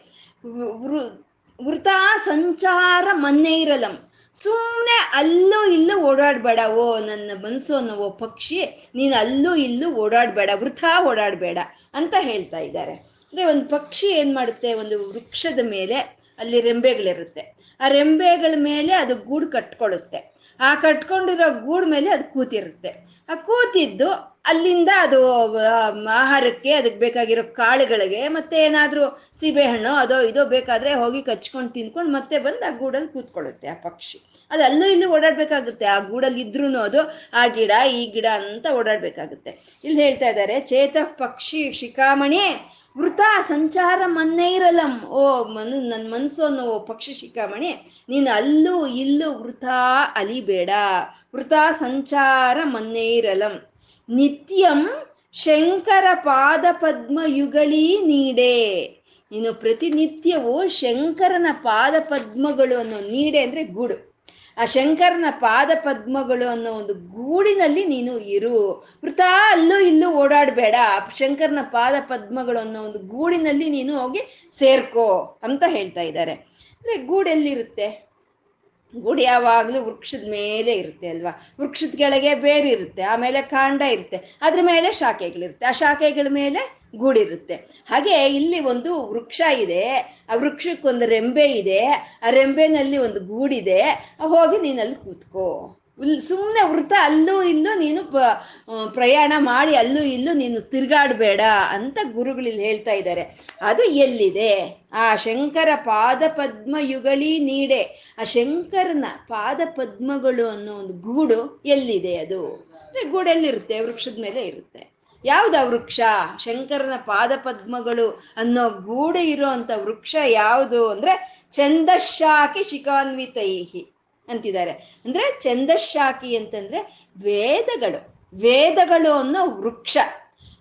ವೃತಾ ಸಂಚಾರ ಮನ್ನೇ ಇರಲಂ ಸುಮ್ಮನೆ ಅಲ್ಲೂ ಇಲ್ಲೂ ಓಡಾಡಬೇಡ. ಓ, ನನ್ನ ಮನಸ್ಸು ಅನ್ನೋ ಪಕ್ಷಿ, ನೀನು ಅಲ್ಲೂ ಇಲ್ಲೂ ಓಡಾಡಬೇಡ. ವೃಥಾ ಓಡಾಡಬೇಡ ಅಂತ ಹೇಳ್ತಾ ಇದ್ದಾರೆ. ಅಂದರೆ ಒಂದು ಪಕ್ಷಿ ಏನು ಮಾಡುತ್ತೆ? ಒಂದು ವೃಕ್ಷದ ಮೇಲೆ ಅಲ್ಲಿ ರೆಂಬೆಗಳಿರುತ್ತೆ. ಆ ರೆಂಬೆಗಳ ಮೇಲೆ ಅದು ಗೂಡು ಕಟ್ಕೊಳ್ಳುತ್ತೆ. ಆ ಕಟ್ಕೊಂಡಿರೋ ಗೂಡು ಮೇಲೆ ಅದು ಕೂತಿರುತ್ತೆ. ಕೂತಿದ್ದು, ಅಲ್ಲಿಂದ ಅದು ಆಹಾರಕ್ಕೆ ಅದಕ್ಕೆ ಬೇಕಾಗಿರೋ ಕಾಳುಗಳಿಗೆ ಮತ್ತೆ ಏನಾದರೂ ಸೀಬೆಹಣ್ಣು, ಅದೋ ಇದೋ ಬೇಕಾದ್ರೆ ಹೋಗಿ ಕಚ್ಕೊಂಡು ತಿನ್ಕೊಂಡು ಮತ್ತೆ ಬಂದು ಆ ಗೂಡಲ್ಲಿ ಕೂತ್ಕೊಳ್ಳುತ್ತೆ ಆ ಪಕ್ಷಿ. ಅದು ಅಲ್ಲೂ ಇಲ್ಲೂ ಓಡಾಡ್ಬೇಕಾಗುತ್ತೆ. ಆ ಗೂಡಲ್ಲಿ ಇದ್ರೂ ಅದು, ಆ ಗಿಡ, ಈ ಗಿಡ ಅಂತ ಓಡಾಡ್ಬೇಕಾಗುತ್ತೆ. ಇಲ್ಲಿ ಹೇಳ್ತಾ ಇದ್ದಾರೆ, ಚೇತ ಪಕ್ಷಿ ಶಿಖಾಮಣಿ ವೃತ ಸಂಚಾರ ಮನ್ನೈರಲಂ ಓ, ಮನ್ ನನ್ನ ಮನಸ್ಸು ಅನ್ನೋ ಓ ಪಕ್ಷಿ ಶಿಖಾಮಣಿ, ನೀನು ಅಲ್ಲೂ ಇಲ್ಲೂ ವೃತ ಅಲಿಬೇಡ. ವೃತ ಸಂಚಾರ ಮನ್ನೈರಲಂ ನಿತ್ಯಂ ಶಂಕರ ಪಾದ ಪದ್ಮ ಯುಗಳೀ ನೀಡೆ. ನೀನು ಪ್ರತಿನಿತ್ಯವೂ ಶಂಕರನ ಪಾದ ಪದ್ಮಗಳು ಅನ್ನೋ ನೀಡೆ ಅಂದ್ರೆ ಗೂಡು. ಆ ಶಂಕರನ ಪಾದ ಪದ್ಮಗಳು ಅನ್ನೋ ಒಂದು ಗೂಡಿನಲ್ಲಿ ನೀನು ಇರು. ವೃಥಾ, ಅಲ್ಲೂ ಇಲ್ಲೂ ಓಡಾಡಬೇಡ. ಶಂಕರನ ಪಾದ ಪದ್ಮಗಳು ಅನ್ನೋ ಒಂದು ಗೂಡಿನಲ್ಲಿ ನೀನು ಹೋಗಿ ಸೇರ್ಕೋ ಅಂತ ಹೇಳ್ತಾ ಇದ್ದಾರೆ. ಅಂದರೆ ಗೂಡೆಲ್ಲಿರುತ್ತೆ? ಗೂಡು ಯಾವಾಗಲೂ ವೃಕ್ಷದ ಮೇಲೆ ಇರುತ್ತೆ ಅಲ್ವಾ? ವೃಕ್ಷದ ಕೆಳಗೆ ಬೇರು ಇರುತ್ತೆ, ಆಮೇಲೆ ಕಾಂಡ ಇರುತ್ತೆ, ಅದ್ರ ಮೇಲೆ ಶಾಖೆಗಳಿರುತ್ತೆ, ಆ ಶಾಖೆಗಳ ಮೇಲೆ ಗೂಡಿರುತ್ತೆ ಹಾಗೆ ಇಲ್ಲಿ ಒಂದು ವೃಕ್ಷ ಇದೆ, ಆ ವೃಕ್ಷಕ್ಕೊಂದು ರೆಂಬೆ ಇದೆ, ಆ ರೆಂಬೆನಲ್ಲಿ ಒಂದು ಗೂಡಿದೆ, ಹೋಗಿ ನೀನಲ್ಲಿ ಕೂತ್ಕೋ. ಸುಮ್ಮನೆ ವೃತ ಅಲ್ಲೂ ಇಲ್ಲೂ ನೀನು ಪ್ರಯಾಣ ಮಾಡಿ, ಅಲ್ಲೂ ಇಲ್ಲೂ ನೀನು ತಿರುಗಾಡಬೇಡ ಅಂತ ಗುರುಗಳಲ್ಲಿ ಹೇಳ್ತಾ ಇದ್ದಾರೆ. ಅದು ಎಲ್ಲಿದೆ? ಆ ಶಂಕರ ಪಾದ ಪದ್ಮ ಯುಗಳಿ ನೀಡೆ. ಆ ಶಂಕರನ ಪಾದ ಪದ್ಮಗಳು ಅನ್ನೋ ಒಂದು ಗೂಡು ಎಲ್ಲಿದೆ ಅದು? ಗೂಡೆಲ್ಲಿರುತ್ತೆ, ವೃಕ್ಷದ ಮೇಲೆ ಇರುತ್ತೆ. ಯಾವ್ದು ವೃಕ್ಷ? ಶಂಕರನ ಪಾದ ಪದ್ಮಗಳು ಅನ್ನೋ ಗೂಡು ಇರೋ ವೃಕ್ಷ ಯಾವುದು ಅಂದ್ರೆ ಚಂದಶಾಕಿ ಶಿಖಾನ್ವಿತೈಹಿ. ಅಂತಿದ್ದಾರೆ. ಅಂದ್ರೆ ಚಂದಶಾಖಿ ಅಂತಂದ್ರೆ ವೇದಗಳು. ವೇದಗಳು ಅನ್ನೋ ವೃಕ್ಷ.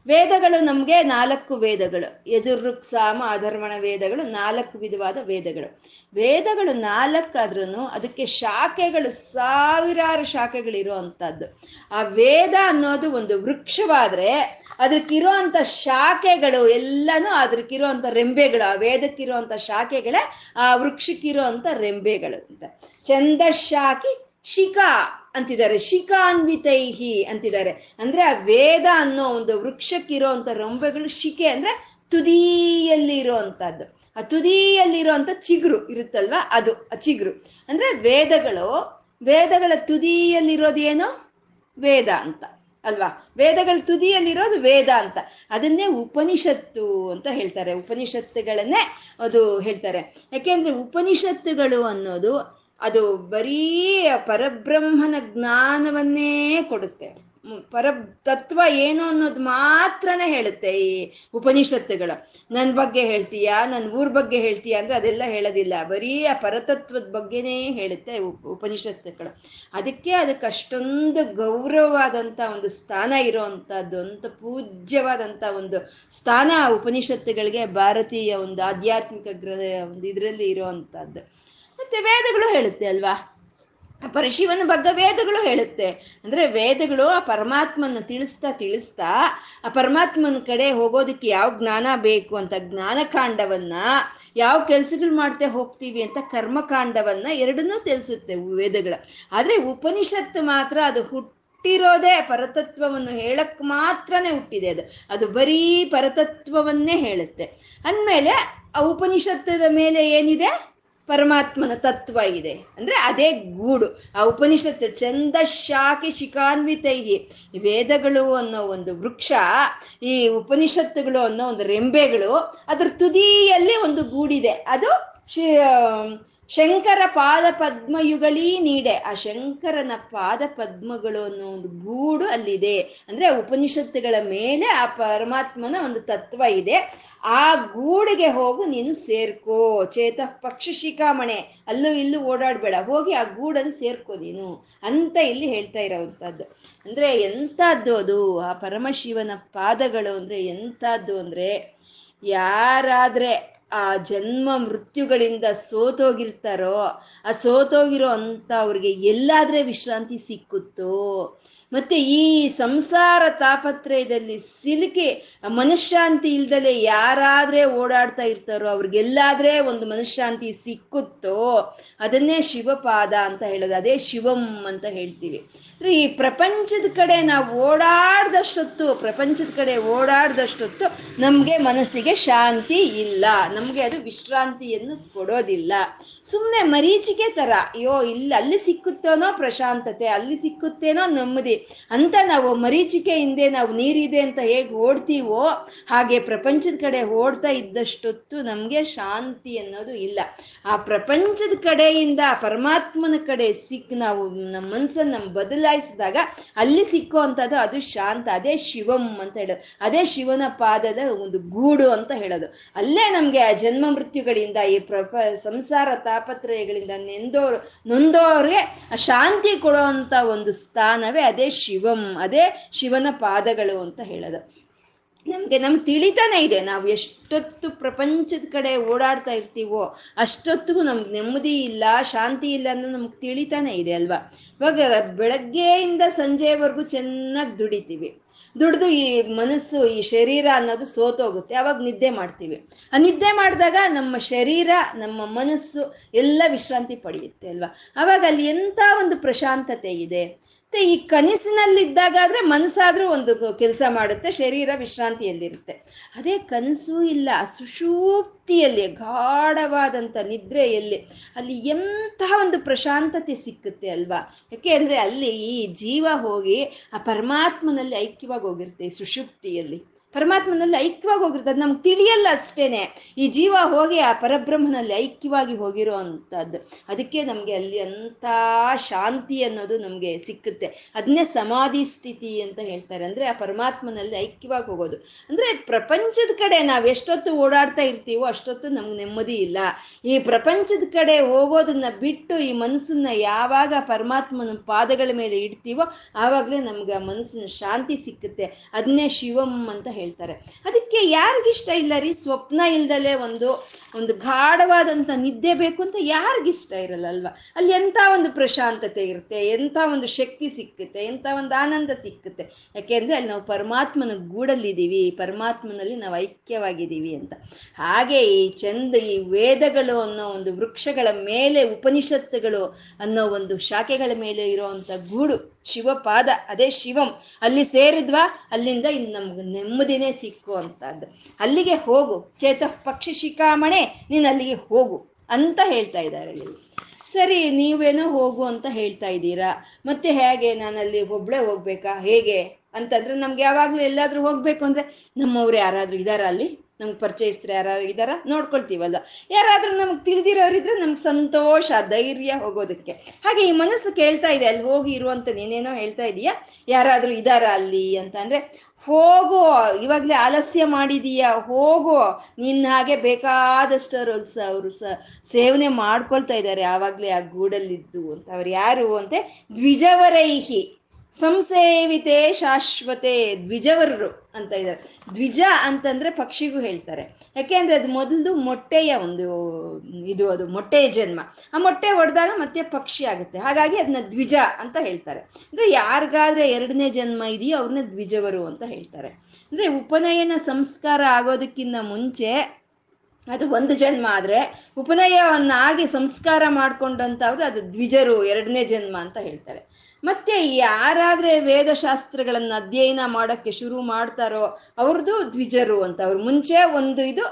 ವೇದಗಳು ನಮಗೆ ನಾಲ್ಕು ವೇದಗಳು. ಯಜುರ್ರುಕ್ ಸಾಮ ಅಧರ್ಮಣ ವೇದಗಳು ನಾಲ್ಕು ವಿಧವಾದ ವೇದಗಳು. ವೇದಗಳು ನಾಲ್ಕಾದ್ರೂ ಅದಕ್ಕೆ ಶಾಖೆಗಳು ಸಾವಿರಾರು ಶಾಖೆಗಳಿರೋ ಅಂಥದ್ದು ಆ ವೇದ ಅನ್ನೋದು ಒಂದು ವೃಕ್ಷವಾದ್ರೆ ಅದಕ್ಕಿರೋಂಥ ಶಾಖೆಗಳು ಎಲ್ಲನೂ ಅದಕ್ಕಿರೋಂಥ ರೆಂಬೆಗಳು, ಆ ವೇದಕ್ಕಿರುವಂಥ ಶಾಖೆಗಳೇ ಆ ವೃಕ್ಷಕ್ಕಿರೋ ಅಂಥ ರೆಂಬೆಗಳು ಅಂತ. ಚಂದಶಾಖಿ ಶಿಖಾ ಅಂತಿದ್ದಾರೆ. ಶಿಖಾನ್ವಿತೈಹಿ ಅಂತಿದ್ದಾರೆ. ಅಂದ್ರೆ ಆ ವೇದ ಅನ್ನೋ ಒಂದು ವೃಕ್ಷಕ್ಕಿರೋ ಅಂತ ರೊಂಬೆಗಳು ಶಿಖೆ ಅಂದ್ರೆ ತುದಿಯಲ್ಲಿ ಅಂತದ್ದು ಆ ತುದಿಯಲ್ಲಿ ಅಂತ ಚಿಗುರು ಇರುತ್ತಲ್ವಾ? ಅದು, ಆ ಚಿಗುರು. ಅಂದ್ರೆ ವೇದಗಳು, ವೇದಗಳ ತುದಿಯಲ್ಲಿರೋದು ಏನು ವೇದ ಅಂತ, ಅಲ್ವಾ? ವೇದಗಳ ತುದಿಯಲ್ಲಿರೋದು ವೇದ ಅಂತ. ಅದನ್ನೇ ಉಪನಿಷತ್ತು ಅಂತ ಹೇಳ್ತಾರೆ. ಉಪನಿಷತ್ತುಗಳನ್ನೇ ಅದು ಹೇಳ್ತಾರೆ. ಯಾಕೆಂದ್ರೆ ಉಪನಿಷತ್ತುಗಳು ಅನ್ನೋದು ಅದು ಬರೀ ಪರಬ್ರಹ್ಮನ ಜ್ಞಾನವನ್ನೇ ಕೊಡುತ್ತೆ. ಪರ ತತ್ವ ಏನು ಅನ್ನೋದು ಮಾತ್ರನೇ ಹೇಳುತ್ತೆ ಈ ಉಪನಿಷತ್ತುಗಳು. ನನ್ನ ಬಗ್ಗೆ ಹೇಳ್ತೀಯಾ? ನನ್ನ ಊರ್ ಬಗ್ಗೆ ಹೇಳ್ತೀಯಾ ಅಂದ್ರೆ ಅದೆಲ್ಲ ಹೇಳೋದಿಲ್ಲ. ಬರೀ ಆ ಪರತತ್ವದ ಬಗ್ಗೆನೇ ಹೇಳುತ್ತೆ ಉಪ್- ಉಪನಿಷತ್ತುಗಳು. ಅದಕ್ಕೆ ಅದಕ್ಕೆ ಅಷ್ಟೊಂದು ಗೌರವವಾದಂಥ ಒಂದು ಸ್ಥಾನ ಇರೋವಂಥದ್ದು ಅಂತ ಪೂಜ್ಯವಾದಂಥ ಒಂದು ಸ್ಥಾನ ಉಪನಿಷತ್ತುಗಳಿಗೆ ಭಾರತೀಯ ಒಂದು ಆಧ್ಯಾತ್ಮಿಕ ಗ್ರಹ, ಒಂದು ಇದರಲ್ಲಿ ಇರೋವಂಥದ್ದು. ಮತ್ತೆ ವೇದಗಳು ಹೇಳುತ್ತೆ ಅಲ್ವಾ? ಆ ಪರಶಿವನ ಬಗ್ಗೆ ವೇದಗಳು ಹೇಳುತ್ತೆ. ಅಂದ್ರೆ ವೇದಗಳು ಆ ಪರಮಾತ್ಮನ ತಿಳಿಸ್ತಾ ತಿಳಿಸ್ತಾ ಆ ಪರಮಾತ್ಮನ ಕಡೆ ಹೋಗೋದಕ್ಕೆ ಯಾವ ಜ್ಞಾನ ಬೇಕು ಅಂತ ಜ್ಞಾನಕಾಂಡವನ್ನ ಯಾವ ಕೆಲ್ಸಗಳು ಮಾಡ್ತಾ ಹೋಗ್ತೀವಿ ಅಂತ ಕರ್ಮಕಾಂಡವನ್ನ ಎರಡನ್ನೂ ತಿಳಿಸುತ್ತೆ ವೇದಗಳು. ಆದರೆ ಉಪನಿಷತ್ತು ಮಾತ್ರ ಅದು ಹುಟ್ಟಿರೋದೇ ಪರತತ್ವವನ್ನು ಹೇಳಕ್ ಮಾತ್ರನೇ ಹುಟ್ಟಿದೆ ಅದು. ಅದು ಬರೀ ಪರತತ್ವವನ್ನೇ ಹೇಳುತ್ತೆ. ಅಂದಮೇಲೆ ಆ ಉಪನಿಷತ್ತದ ಮೇಲೆ ಏನಿದೆ? ಪರಮಾತ್ಮನ ತತ್ವ ಇದೆ. ಅಂದ್ರೆ ಅದೇ ಗೂಡು. ಆ ಉಪನಿಷತ್ತು ಚಂದ ಶಾಖಿ ಶಿಖಾನ್ವಿತೈ ವೇದಗಳು ಅನ್ನೋ ಒಂದು ವೃಕ್ಷ, ಈ ಉಪನಿಷತ್ತುಗಳು ಅನ್ನೋ ಒಂದು ರೆಂಬೆಗಳು, ಅದರ ತುದಿಯಲ್ಲಿ ಒಂದು ಗೂಡಿದೆ. ಅದು ಶಂಕರ ಪಾದ ಪದ್ಮಯುಗಳೀ ನೀಡೆ. ಆ ಶಂಕರನ ಪಾದ ಪದ್ಮಗಳು ಅನ್ನೋ ಒಂದು ಗೂಡು ಅಲ್ಲಿದೆ. ಅಂದ್ರೆ ಉಪನಿಷತ್ತುಗಳ ಮೇಲೆ ಆ ಪರಮಾತ್ಮನ ಒಂದು ತತ್ವ ಇದೆ. ಆ ಗೂಡಿಗೆ ಹೋಗು, ನೀನು ಸೇರ್ಕೋ. ಚೇತ ಪಕ್ಷ ಶಿಖಾಮಣೆ ಅಲ್ಲೂ ಇಲ್ಲೂ ಓಡಾಡಬೇಡ. ಹೋಗಿ ಆ ಗೂಡನ್ನು ಸೇರ್ಕೋ ನೀನು ಅಂತ ಇಲ್ಲಿ ಹೇಳ್ತಾ ಇರೋವಂಥದ್ದು. ಅಂದ್ರೆ ಎಂಥದ್ದು ಅದು? ಆ ಪರಮಶಿವನ ಪಾದಗಳು ಅಂದ್ರೆ ಎಂಥದ್ದು ಅಂದ್ರೆ ಯಾರಾದ್ರೆ ಆ ಜನ್ಮ ಮೃತ್ಯುಗಳಿಂದ ಸೋತೋಗಿರ್ತಾರೋ, ಆ ಸೋತೋಗಿರೋ ಅಂತ ಅವ್ರಿಗೆ ಎಲ್ಲಾದ್ರೆ ವಿಶ್ರಾಂತಿ ಸಿಕ್ಕುತ್ತೋ? ಮತ್ತೆ ಈ ಸಂಸಾರ ತಾಪತ್ರಯದಲ್ಲಿ ಸಿಲುಕಿ ಮನಃಶಾಂತಿ ಇಲ್ದಲೆ ಯಾರಾದ್ರೆ ಓಡಾಡ್ತಾ ಇರ್ತಾರೋ, ಅವ್ರಿಗೆಲ್ಲಾದ್ರೆ ಒಂದು ಮನಃಶಾಂತಿ ಸಿಕ್ಕುತ್ತೋ? ಅದನ್ನೇ ಶಿವಪಾದ ಅಂತ ಹೇಳೋದು, ಅದೇ ಶಿವಂ ಅಂತ ಹೇಳ್ತೀವಿ. ಈ ಪ್ರಪಂಚದ ಕಡೆ ನಾವು ಓಡಾಡ್ದಷ್ಟೊತ್ತು, ಪ್ರಪಂಚದ ಕಡೆ ಓಡಾಡ್ದಷ್ಟೊತ್ತು ನಮಗೆ ಮನಸ್ಸಿಗೆ ಶಾಂತಿ ಇಲ್ಲ. ನಮಗೆ ಅದು ವಿಶ್ರಾಂತಿಯನ್ನು ಕೊಡೋದಿಲ್ಲ. ಸುಮ್ಮನೆ ಮರೀಚಿಕೆ ತರ, ಅಯ್ಯೋ, ಇಲ್ಲಿ, ಅಲ್ಲಿ ಸಿಕ್ಕುತ್ತೇನೋ ಪ್ರಶಾಂತತೆ, ಅಲ್ಲಿ ಸಿಕ್ಕುತ್ತೇನೋ ನೆಮ್ಮದಿ. ಅಂತ ನಾವು ಮರೀಚಿಕೆ ಹಿಂದೆ ನಾವು ನೀರಿದೆ ಅಂತ ಹೇಗೆ ಓಡ್ತೀವೋ, ಹಾಗೆ ಪ್ರಪಂಚದ ಕಡೆ ಓಡ್ತಾ ಇದ್ದಷ್ಟೊತ್ತು ನಮಗೆ ಶಾಂತಿ ಅನ್ನೋದು ಇಲ್ಲ. ಆ ಪ್ರಪಂಚದ ಕಡೆಯಿಂದ ಪರಮಾತ್ಮನ ಕಡೆ ಸಿಕ್ ನಾವು ನಮ್ಮ ಮನಸ್ಸನ್ನು ಬದಲಾಯಿಸಿದಾಗ ಅಲ್ಲಿ ಸಿಕ್ಕೋ ಅಂಥದ್ದು ಅದು ಶಾಂತ, ಅದೇ ಶಿವಂ ಅಂತ ಹೇಳೋದು. ಅದೇ ಶಿವನ ಪಾದದ ಒಂದು ಗೂಡು ಅಂತ ಹೇಳೋದು. ಅಲ್ಲೇ ನಮಗೆ ಆ ಜನ್ಮ ಮೃತ್ಯುಗಳಿಂದ ಈ ಪ್ರಪ ಸಂಸಾರ ತಾಪತ್ರಯಗಳಿಂದ ನೆಂದೋರು, ನೊಂದೋರಿಗೆ ಶಾಂತಿ ಕೊಡುವಂಥ ಒಂದು ಸ್ಥಾನವೇ ಅದೇ ಶಿವಂ, ಅದೇ ಶಿವನ ಪಾದಗಳು ಅಂತ ಹೇಳೋದು. ನಮಗೆ ನಮ್ಗೆ ತಿಳಿತಾನೆ ಇದೆ, ನಾವು ಎಷ್ಟೊತ್ತು ಪ್ರಪಂಚದ ಕಡೆ ಓಡಾಡ್ತಾ ಇರ್ತೀವೋ, ಅಷ್ಟೊತ್ತಿಗೂ ನಮ್ಗೆ ನೆಮ್ಮದಿ ಇಲ್ಲ, ಶಾಂತಿ ಇಲ್ಲ ಅನ್ನೋ ನಮ್ಗೆ ತಿಳಿತಾನೆ ಇದೆ ಅಲ್ವಾ? ಇವಾಗ ಬೆಳಗ್ಗೆಯಿಂದ ಸಂಜೆವರೆಗೂ ಚೆನ್ನಾಗಿ ದುಡಿತೀವಿ. ದುಡ್ದು ಈ ಮನಸ್ಸು, ಈ ಶರೀರ ಅನ್ನೋದು ಸೋತೋಗುತ್ತೆ. ಅವಾಗ ನಿದ್ದೆ ಮಾಡ್ತೀವಿ. ಆ ನಿದ್ದೆ ಮಾಡಿದಾಗ ನಮ್ಮ ಶರೀರ, ನಮ್ಮ ಮನಸ್ಸು ಎಲ್ಲ ವಿಶ್ರಾಂತಿ ಪಡೆಯುತ್ತೆ ಅಲ್ವಾ? ಅವಾಗ ಅಲ್ಲಿ ಎಂಥ ಒಂದು ಪ್ರಶಾಂತತೆ ಇದೆ? ಮತ್ತೆ ಈ ಕನಸಿನಲ್ಲಿದ್ದಾಗ ಆದ್ರೆ ಮನಸ್ಸಾದ್ರೂ ಒಂದು ಕೆಲಸ ಮಾಡುತ್ತೆ, ಶರೀರ ವಿಶ್ರಾಂತಿಯಲ್ಲಿರುತ್ತೆ. ಅದೇ ಕನಸು ಇಲ್ಲ ಸುಷೂಪ್ತಿಯಲ್ಲಿ ಗಾಢವಾದಂಥ ನಿದ್ರೆಯಲ್ಲಿ ಅಲ್ಲಿ ಎಂತಹ ಒಂದು ಪ್ರಶಾಂತತೆ ಸಿಕ್ಕುತ್ತೆ ಅಲ್ವಾ? ಯಾಕೆ ಅಂದರೆ ಅಲ್ಲಿ ಈ ಜೀವ ಹೋಗಿ ಆ ಪರಮಾತ್ಮನಲ್ಲಿ ಐಕ್ಯವಾಗಿ ಹೋಗಿರುತ್ತೆ ಈ ಸುಷುಪ್ತಿಯಲ್ಲಿ ಪರಮಾತ್ಮನಲ್ಲಿ ಐಕ್ಯವಾಗಿ ಹೋಗಿರುತ್ತೆ ಅದು ನಮ್ಗೆ ತಿಳಿಯಲ್ಲ ಅಷ್ಟೇನೆ. ಈ ಜೀವ ಹೋಗಿ ಆ ಪರಬ್ರಹ್ಮನಲ್ಲಿ ಐಕ್ಯವಾಗಿ ಹೋಗಿರೋ ಅಂಥದ್ದು. ಅದಕ್ಕೆ ನಮಗೆ ಅಲ್ಲಿ ಅಂಥ ಶಾಂತಿ ಅನ್ನೋದು ನಮಗೆ ಸಿಕ್ಕುತ್ತೆ. ಅದನ್ನೇ ಸಮಾಧಿ ಸ್ಥಿತಿ ಅಂತ ಹೇಳ್ತಾರೆ. ಅಂದರೆ ಆ ಪರಮಾತ್ಮನಲ್ಲಿ ಐಕ್ಯವಾಗಿ ಹೋಗೋದು. ಅಂದರೆ ಪ್ರಪಂಚದ ಕಡೆ ನಾವು ಎಷ್ಟೊತ್ತು ಓಡಾಡ್ತಾ ಇರ್ತೀವೋ ಅಷ್ಟೊತ್ತು ನಮ್ಗೆ ನೆಮ್ಮದಿ ಇಲ್ಲ. ಈ ಪ್ರಪಂಚದ ಕಡೆ ಹೋಗೋದನ್ನ ಬಿಟ್ಟು ಈ ಮನಸ್ಸನ್ನ ಯಾವಾಗ ಪರಮಾತ್ಮನ ಪಾದಗಳ ಮೇಲೆ ಇಡ್ತೀವೋ, ಆವಾಗಲೇ ನಮ್ಗೆ ಮನಸ್ಸಿನ ಶಾಂತಿ ಸಿಕ್ಕುತ್ತೆ. ಅದನ್ನೇ ಶಿವಂ ಅಂತ ಹೇಳ್ತಾರೆ. ಅದಕ್ಕೆ ಯಾರಿಗಿಷ್ಟ ಇಲ್ಲ ರೀ? ಸ್ವಪ್ನ ಇಲ್ದಲೆ ಒಂದು ಒಂದು ಗಾಢವಾದಂಥ ನಿದ್ದೆ ಬೇಕು ಅಂತ ಯಾರಿಗಿಷ್ಟ ಇರಲ್ಲ ಅಲ್ವಾ ಅಲ್ಲಿ ಎಂಥ ಒಂದು ಪ್ರಶಾಂತತೆ ಇರುತ್ತೆ ಎಂಥ ಒಂದು ಶಕ್ತಿ ಸಿಕ್ಕುತ್ತೆ ಎಂಥ ಒಂದು ಆನಂದ ಸಿಕ್ಕುತ್ತೆ. ಯಾಕೆಂದರೆ ಅಲ್ಲಿ ನಾವು ಪರಮಾತ್ಮನ ಗೂಡಲ್ಲಿದ್ದೀವಿ, ಪರಮಾತ್ಮನಲ್ಲಿ ನಾವು ಐಕ್ಯವಾಗಿದ್ದೀವಿ ಅಂತ. ಹಾಗೆ ಈ ಚಂದ, ಈ ವೇದಗಳು ಅನ್ನೋ ಒಂದು ವೃಕ್ಷಗಳ ಮೇಲೆ, ಉಪನಿಷತ್ತುಗಳು ಅನ್ನೋ ಒಂದು ಶಾಖೆಗಳ ಮೇಲೆ ಇರೋವಂಥ ಗೂಡು ಶಿವಪಾದ ಅದೇ ಶಿವಂ. ಅಲ್ಲಿ ಸೇರಿದ್ವಾ? ಅಲ್ಲಿಂದ ಇನ್ನು ನಮ್ಗೆ ನೆಮ್ಮದಿನೇ ಸಿಕ್ಕು ಅಂತದ್ದು ಅಲ್ಲಿಗೆ ಹೋಗು. ಚೇತ ಪಕ್ಷಿ ಶಿಖಾಮಣೆ, ನೀನು ಅಲ್ಲಿಗೆ ಹೋಗು ಅಂತ ಹೇಳ್ತಾ ಇದ್ದಾರೆ ಇಲ್ಲಿ. ಸರಿ, ನೀವೇನೋ ಹೋಗು ಅಂತ ಹೇಳ್ತಾ ಇದ್ದೀರಾ? ಮತ್ತೆ ಹೇಗೆ? ನಾನು ಅಲ್ಲಿ ಒಬ್ಳೆ ಹೋಗ್ಬೇಕಾ? ಹೇಗೆ? ಅಂತಂದ್ರೆ ನಮ್ಗೆ ಯಾವಾಗಲೂ ಎಲ್ಲಾದ್ರೂ ಹೋಗ್ಬೇಕು ಅಂದ್ರೆ ನಮ್ಮವ್ರು ಯಾರಾದ್ರೂ ಇದಾರ ಅಲ್ಲಿ? ನಮ್ಗೆ ಪರಿಚಯಿಸ್ತಾರೆ ಯಾರು ಇದಾರ ನೋಡ್ಕೊಳ್ತೀವಲ್ಲ ಯಾರಾದರೂ ನಮ್ಗೆ ತಿಳಿದಿರೋರಿದ್ರೆ ನಮ್ಗೆ ಸಂತೋಷ, ಧೈರ್ಯ ಹೋಗೋದಕ್ಕೆ. ಹಾಗೆ ಈ ಮನಸ್ಸು ಕೇಳ್ತಾ ಇದೆ, ಅಲ್ಲಿ ಹೋಗಿ ಇರುವಂತ ನೀನೇನೋ ಹೇಳ್ತಾ ಇದೀಯಾ? ಯಾರಾದರೂ ಇದಾರ ಅಲ್ಲಿ ಅಂತ ಅಂದ್ರೆ, ಹೋಗು, ಇವಾಗಲೇ ಆಲಸ್ಯ ಮಾಡಿದೀಯ? ಹೋಗೋ ನಿನ್ನ ಹಾಗೆ ಬೇಕಾದಷ್ಟು ಸ ಅವರು ಸ, ಸೇವನೆ ಮಾಡ್ಕೊಳ್ತಾ ಇದ್ದಾರೆ, ಆವಾಗಲೇ ಆ ಗೂಡಲ್ಲಿದ್ದು ಅಂತ. ಅವ್ರು ಯಾರು ಅಂತೆ? ದ್ವಿಜವರೈಹಿ. ಸಂಸೇವಿತೆ ಶಾಶ್ವತೆ ದ್ವಿಜವರರು ಅಂತ ಇದ್ದಾರೆ. ದ್ವಿಜ ಅಂತಂದ್ರೆ ಪಕ್ಷಿಗೂ ಹೇಳ್ತಾರೆ. ಯಾಕೆ ಅಂದ್ರೆ ಅದು ಮೊದಲು ಮೊಟ್ಟೆಯ ಒಂದು ಇದು ಅದು ಮೊಟ್ಟೆಯ ಜನ್ಮ. ಆ ಮೊಟ್ಟೆ ಹೊಡೆದಾಗ ಮತ್ತೆ ಪಕ್ಷಿ ಆಗುತ್ತೆ. ಹಾಗಾಗಿ ಅದನ್ನ ದ್ವಿಜ ಅಂತ ಹೇಳ್ತಾರೆ. ಅಂದ್ರೆ ಯಾರಿಗಾದ್ರೆ ಎರಡನೇ ಜನ್ಮ ಇದೆಯೋ ಅವ್ರನ್ನ ದ್ವಿಜವರು ಅಂತ ಹೇಳ್ತಾರೆ. ಅಂದ್ರೆ ಉಪನಯನ ಸಂಸ್ಕಾರ ಆಗೋದಕ್ಕಿಂತ ಮುಂಚೆ ಅದು ಒಂದು ಜನ್ಮ ಆದರೆ ಉಪನಯವನ್ನಾಗಿ ಸಂಸ್ಕಾರ ಮಾಡ್ಕೊಂಡಂಥವ್ರು ಅದು ದ್ವಿಜರು, ಎರಡನೇ ಜನ್ಮ ಅಂತ ಹೇಳ್ತಾರೆ. ಮತ್ತೆ ಯಾರಾದ್ರೆ ವೇದಶಾಸ್ತ್ರಗಳನ್ನು ಅಧ್ಯಯನ ಮಾಡೋಕ್ಕೆ ಶುರು ಮಾಡ್ತಾರೋ ಅವ್ರದ್ದು ದ್ವಿಜರು ಅಂತ. ಅವ್ರು ಮುಂಚೆ ಒಂದು ಇದು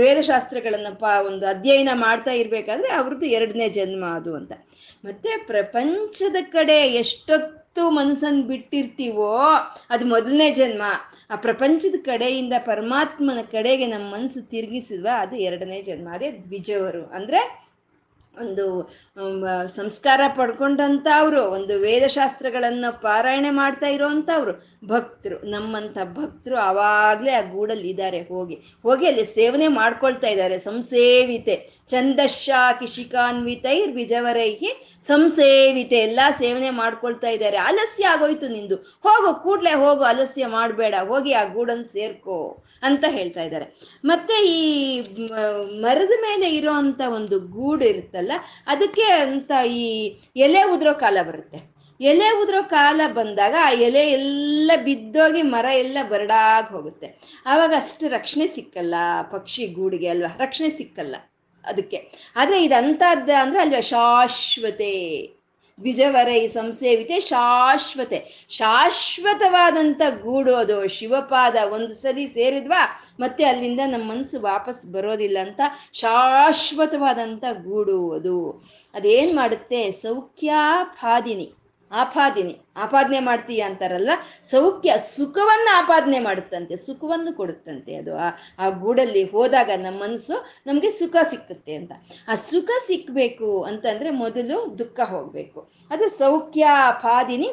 ವೇದಶಾಸ್ತ್ರಗಳನ್ನು ಪ, ಒಂದು ಅಧ್ಯಯನ ಮಾಡ್ತಾ ಇರ್ಬೇಕಾದ್ರೆ ಅವ್ರದ್ದು ಎರಡನೇ ಜನ್ಮ ಅದು ಅಂತ. ಮತ್ತೆ ಪ್ರಪಂಚದ ಕಡೆ ಎಷ್ಟೊತ್ತು ಮನಸ್ಸನ್ನು ಬಿಟ್ಟಿರ್ತೀವೋ ಅದು ಮೊದಲನೇ ಜನ್ಮ. ಆ ಪ್ರಪಂಚದ ಕಡೆಯಿಂದ ಪರಮಾತ್ಮನ ಕಡೆಗೆ ನಮ್ಮ ಮನಸ್ಸು ತಿರುಗಿಸಿದ್ವ ಅದು ಎರಡನೇ ಜನ್ಮ. ಅದೇ ದ್ವಿಜವರು. ಅಂದ್ರೆ ಒಂದು ಸಂಸ್ಕಾರ ಪಡ್ಕೊಂಡಂಥವ್ರು ಒಂದು ವೇದಶಾಸ್ತ್ರಗಳನ್ನು ಪಾರಾಯಣೆ ಮಾಡ್ತಾ ಇರೋವಂಥವ್ರು ಭಕ್ತರು, ನಮ್ಮಂಥ ಭಕ್ತರು ಆವಾಗಲೇ ಆ ಗೂಡಲ್ಲಿ ಇದ್ದಾರೆ, ಹೋಗಿ. ಹೋಗಿ ಅಲ್ಲಿ ಸೇವನೆ ಮಾಡ್ಕೊಳ್ತಾ ಇದ್ದಾರೆ. ಸಂಸೇವಿತೆ ಚಂದಶಾ ಕಿಶಿಕಾನ್ವಿತೈರ್ ವಿಜವರೈಹಿ ಸಂಸೇವಿತೆ. ಎಲ್ಲ ಸೇವನೆ ಮಾಡ್ಕೊಳ್ತಾ ಇದ್ದಾರೆ. ಆಲಸ್ಯ ಆಗೋಯ್ತು ನಿಂದು. ಹೋಗು, ಕೂಡಲೇ ಹೋಗು ಆಲಸ್ಯ ಮಾಡಬೇಡ. ಹೋಗಿ ಆ ಗೂಡನ್ನು ಸೇರ್ಕೋ ಅಂತ ಹೇಳ್ತಾ ಇದ್ದಾರೆ. ಮತ್ತೆ ಈ ಮರದ ಮೇಲೆ ಇರೋಂತ ಒಂದು ಗೂಡು ಇರುತ್ತಲ್ಲ, ಅದಕ್ಕೆ ಅಂತ ಈ ಎಲೆ ಉದುರೋ ಕಾಲ ಬರುತ್ತೆ. ಎಲೆ ಉದುರೋ ಕಾಲ ಬಂದಾಗ ಆ ಎಲೆ ಎಲ್ಲ ಬಿದ್ದೋಗಿ ಮರ ಎಲ್ಲ ಬರಡಾಗಿ ಹೋಗುತ್ತೆ. ಆವಾಗ ಅಷ್ಟು ರಕ್ಷಣೆ ಸಿಕ್ಕಲ್ಲ, ಪಕ್ಷಿ ಗೂಡಿಗೆ ಅಲ್ವಾ? ರಕ್ಷಣೆ ಸಿಕ್ಕಲ್ಲ ಅದಕ್ಕೆ. ಆದ್ರೆ ಇದಂಥದ್ದು ಅಂದ್ರೆ ಅಲ್ವಾ ಶಾಶ್ವತೆ. ದ್ವಿಜವರೈ ಸಂಸೇವಿತೆ ಶಾಶ್ವತೆ. ಶಾಶ್ವತವಾದಂಥ ಗೂಡು ಅದು. ಶಿವಪಾದ ಒಂದು ಸರಿ ಸೇರಿದ್ವಾ, ಮತ್ತೆ ಅಲ್ಲಿಂದ ನಮ್ಮ ಮನಸ್ಸು ವಾಪಸ್ ಬರೋದಿಲ್ಲ ಅಂತ ಶಾಶ್ವತವಾದಂಥ ಗೂಡು ಅದು. ಅದೇನು ಮಾಡುತ್ತೆ? ಸೌಖ್ಯಾಪಾದಿನಿ ಆಪಾದಿನಿ. ಆಪಾದನೆ ಮಾಡ್ತೀಯ ಅಂತಾರಲ್ಲ, ಸೌಖ್ಯ ಸುಖವನ್ನು ಆಪಾದನೆ ಮಾಡುತ್ತಂತೆ, ಸುಖವನ್ನು ಕೊಡುತ್ತಂತೆ ಅದು. ಆ ಆ ಗೂಡಲ್ಲಿ ಹೋದಾಗ ನಮ್ಮ ಮನಸ್ಸು ನಮಗೆ ಸುಖ ಸಿಕ್ಕುತ್ತೆ ಅಂತ. ಆ ಸುಖ ಸಿಕ್ಕಬೇಕು ಅಂತಂದರೆ ಮೊದಲು ದುಃಖ ಹೋಗಬೇಕು. ಅದು ಸೌಖ್ಯ ಆಪಾದಿನಿ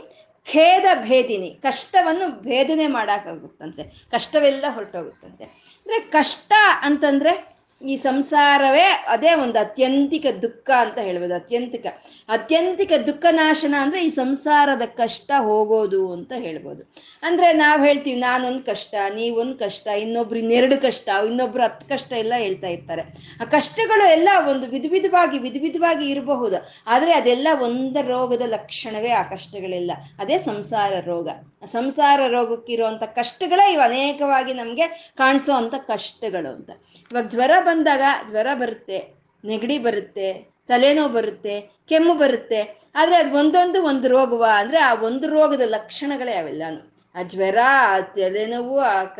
ಖೇದ ಭೇದಿನಿ. ಕಷ್ಟವನ್ನು ಭೇದನೆ ಮಾಡೋಕ್ಕಾಗುತ್ತಂತೆ. ಕಷ್ಟವೆಲ್ಲ ಹೊರಟೋಗುತ್ತಂತೆ. ಅಂದರೆ ಕಷ್ಟ ಅಂತಂದ್ರೆ ಈ ಸಂಸಾರವೇ ಅದೇ ಒಂದು ಅತ್ಯಂತಿಕ ದುಃಖ ಅಂತ ಹೇಳ್ಬೋದು, ಅತ್ಯಂತಿಕ. ಅತ್ಯಂತಿಕ ದುಃಖ ನಾಶನ ಅಂದ್ರೆ ಈ ಸಂಸಾರದ ಕಷ್ಟ ಹೋಗೋದು ಅಂತ ಹೇಳ್ಬೋದು. ಅಂದ್ರೆ ನಾವು ಹೇಳ್ತೀವಿ, ನಾನೊಂದು ಕಷ್ಟ, ನೀವೊಂದು ಕಷ್ಟ ಇನ್ನೊಬ್ರು ಇನ್ನೆರಡು ಕಷ್ಟ, ಇನ್ನೊಬ್ರು ಹತ್ತು ಕಷ್ಟ ಎಲ್ಲ ಹೇಳ್ತಾ ಇರ್ತಾರೆ. ಆ ಕಷ್ಟಗಳು ಎಲ್ಲ ಒಂದು ವಿಧ ವಿಧವಾಗಿ ವಿಧ ವಿಧವಾಗಿ ಇರಬಹುದು. ಆದ್ರೆ ಅದೆಲ್ಲ ಒಂದ ರೋಗದ ಲಕ್ಷಣವೇ ಆ ಕಷ್ಟಗಳೆಲ್ಲ. ಅದೇ ಸಂಸಾರ ರೋಗ. ಸಂಸಾರ ರೋಗಕ್ಕಿರುವಂತ ಕಷ್ಟಗಳೇ ಇವು ಅನೇಕವಾಗಿ ನಮಗೆ ಕಾಣಿಸೋ ಅಂತ ಕಷ್ಟಗಳು ಅಂತ. ಇವಾಗ ಜ್ವರ ಬಂದಾಗ ಜ್ವರ ಬರುತ್ತೆ, ನೆಗಡಿ ಬರುತ್ತೆ, ತಲೆನೋವು ಬರುತ್ತೆ, ಕೆಮ್ಮು ಬರುತ್ತೆ. ಆದರೆ ಅದು ಒಂದೊಂದು ಒಂದು ರೋಗವ, ಅಂದ್ರೆ ಆ ಒಂದು ರೋಗದ ಲಕ್ಷಣಗಳೇ ಅವೆಲ್ಲ ಆ ಜ್ವರ, ಆ ತಲೆನೋವು, ಆ ಕ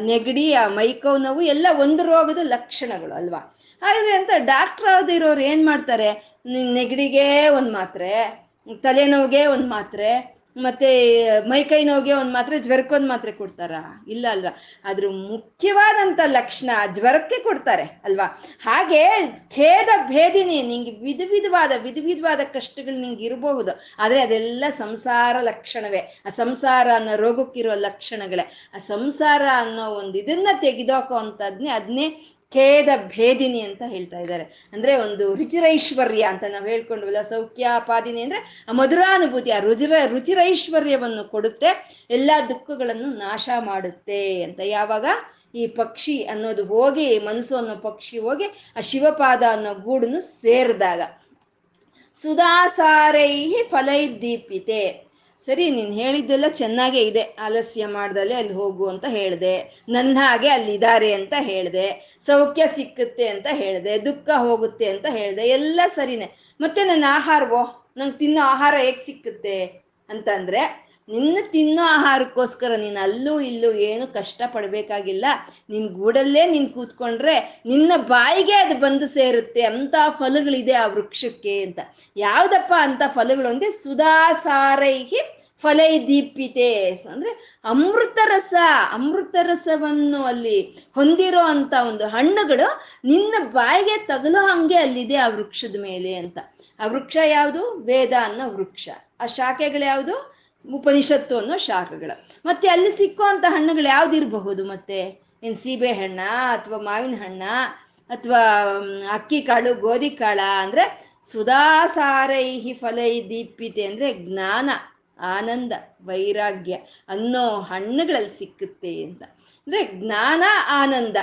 ನೆಗಡಿ, ಆ ಮೈಕೋ ನೋವು ಎಲ್ಲ ಒಂದು ರೋಗದ ಲಕ್ಷಣಗಳು ಅಲ್ವಾ? ಆದರೆ ಅಂತ ಡಾಕ್ಟರ್ ಆದಿರೋರು ಏನು ಮಾಡ್ತಾರೆ? ನೆಗಡಿಗೆ ಒಂದು ಮಾತ್ರೆ, ತಲೆನೋವಿಗೆ ಒಂದು ಮಾತ್ರೆ ಮತ್ತೆ ಮೈಕೈ ನೋವಿಗೆ ಒಂದು ಮಾತ್ರೆ ಜ್ವರಕ್ಕೊಂದು ಮಾತ್ರೆ ಕೊಡ್ತಾರಾ? ಇಲ್ಲ ಅಲ್ವಾ? ಅದ್ರ ಮುಖ್ಯವಾದಂಥ ಲಕ್ಷಣ ಜ್ವರಕ್ಕೆ ಕೊಡ್ತಾರೆ, ಅಲ್ವಾ? ಹಾಗೆ ಖೇದ ಭೇದಿನಿ ನಿಂಗೆ ವಿಧ ವಿಧವಾದ ವಿಧ ವಿಧವಾದ ಕಷ್ಟಗಳು ನಿಂಗೆ ಇರಬಹುದು. ಆದರೆ ಅದೆಲ್ಲ ಸಂಸಾರ ಲಕ್ಷಣವೇ. ಆ ಸಂಸಾರ ಅನ್ನೋ ರೋಗಕ್ಕಿರೋ ಲಕ್ಷಣಗಳೇ. ಆ ಸಂಸಾರ ಅನ್ನೋ ಒಂದು ಇದನ್ನ ತೆಗೆದೋಕೋ ಅಂತದ್ನೇ ಅದನ್ನೇ ಖೇದ ಭೇದಿನಿ ಅಂತ ಹೇಳ್ತಾ ಇದ್ದಾರೆ. ಅಂದ್ರೆ ಒಂದು ರುಚಿರೈಶ್ವರ್ಯ ಅಂತ ನಾವು ಹೇಳ್ಕೊಂಡ್ವಲ್ಲ ಸೌಖ್ಯಾಪಾದಿನಿ ಅಂದ್ರೆ ಆ ಮಧುರಾನುಭೂತಿ, ಆ ರುಚಿರ ರುಚಿರೈಶ್ವರ್ಯವನ್ನು ಕೊಡುತ್ತೆ, ಎಲ್ಲ ದುಃಖಗಳನ್ನು ನಾಶ ಮಾಡುತ್ತೆ ಅಂತ. ಯಾವಾಗ? ಈ ಪಕ್ಷಿ ಅನ್ನೋದು ಹೋಗಿ, ಮನಸ್ಸು ಅನ್ನೋ ಪಕ್ಷಿ ಹೋಗಿ, ಆ ಶಿವಪಾದ ಅನ್ನೋ ಗೂಡನ್ನು ಸೇರಿದಾಗ. ಸುಧಾಸಾರೈಹಿ ಫಲೈದೀಪಿತೆ ಸರಿ, ನೀನು ಹೇಳಿದ್ದೆಲ್ಲ ಚೆನ್ನಾಗೇ ಇದೆ. ಆಲಸ್ಯ ಮಾಡ್ದಲೆ ಅಲ್ಲಿ ಹೋಗು ಅಂತ ಹೇಳಿದೆ. ನನ್ನ ಹಾಗೆ ಅಲ್ಲಿ ಇದ್ದಾರೆ ಅಂತ ಹೇಳಿದೆ. ಸೌಖ್ಯ ಸಿಕ್ಕುತ್ತೆ ಅಂತ ಹೇಳಿದೆ. ದುಃಖ ಹೋಗುತ್ತೆ ಅಂತ ಹೇಳಿದೆ. ಎಲ್ಲ ಸರಿನೇ. ಮತ್ತೆ ನನ್ನ ಆಹಾರವೋ? ನಂಗೆ ತಿನ್ನೋ ಆಹಾರ ಹೇಗೆ ಸಿಕ್ಕುತ್ತೆ? ಅಂತಂದ್ರೆ ನಿನ್ನ ತಿನ್ನೋ ಆಹಾರಕ್ಕೋಸ್ಕರ ನೀನು ಅಲ್ಲೂ ಇಲ್ಲೂ ಏನು ಕಷ್ಟ ಪಡಬೇಕಾಗಿಲ್ಲ ನಿನ್ನ ಗೂಡಲ್ಲೇ ನೀನು ಕೂತ್ಕೊಂಡ್ರೆ ನಿನ್ನ ಬಾಯಿಗೆ ಅದು ಬಂದು ಸೇರುತ್ತೆ. ಅಂತ ಫಲಗಳಿದೆ ಆ ವೃಕ್ಷಕ್ಕೆ ಅಂತ. ಯಾವುದಪ್ಪ ಅಂತ ಫಲಗಳು ಅಂದ್ರೆ ಸುಧಾಸಾರೈಹಿ ಫಲೈ ದೀಪಿತೆ. ಅಂದ್ರೆ ಅಮೃತ ರಸ ಅಮೃತ ರಸವನ್ನು ಅಲ್ಲಿ ಹೊಂದಿರೋ ಅಂಥ ಒಂದು ಹಣ್ಣುಗಳು ನಿನ್ನ ಬಾಯಿಗೆ ತಗಲೋ ಹಂಗೆ ಅಲ್ಲಿದೆ ಆ ವೃಕ್ಷದ ಮೇಲೆ ಅಂತ. ಆ ವೃಕ್ಷ ಯಾವುದು? ವೇದ ಅನ್ನೋ ವೃಕ್ಷ. ಆ ಶಾಖೆಗಳು ಯಾವುದು? ಉಪನಿಷತ್ತು ಅನ್ನೋ ಶಾಖಗಳು. ಮತ್ತೆ ಅಲ್ಲಿ ಸಿಕ್ಕುವಂಥ ಹಣ್ಣುಗಳು ಯಾವ್ದಿರಬಹುದು ಮತ್ತೆ? ಏನು ಸೀಬೆ ಹಣ್ಣ ಅಥವಾ ಮಾವಿನ ಹಣ್ಣ ಅಥವಾ ಅಕ್ಕಿ ಕಾಳು, ಗೋಧಿ ಕಾಳ ಅಂದ್ರೆ ಸುಧಾಸಾರೈಹಿ ಫಲೈ ದೀಪಿತೆ ಅಂದ್ರೆ ಜ್ಞಾನ, ಆನಂದ, ವೈರಾಗ್ಯ ಅನ್ನೋ ಹಣ್ಣುಗಳಲ್ಲಿ ಸಿಕ್ಕುತ್ತೆ ಅಂತ. ಅಂದ್ರೆ ಜ್ಞಾನ, ಆನಂದ.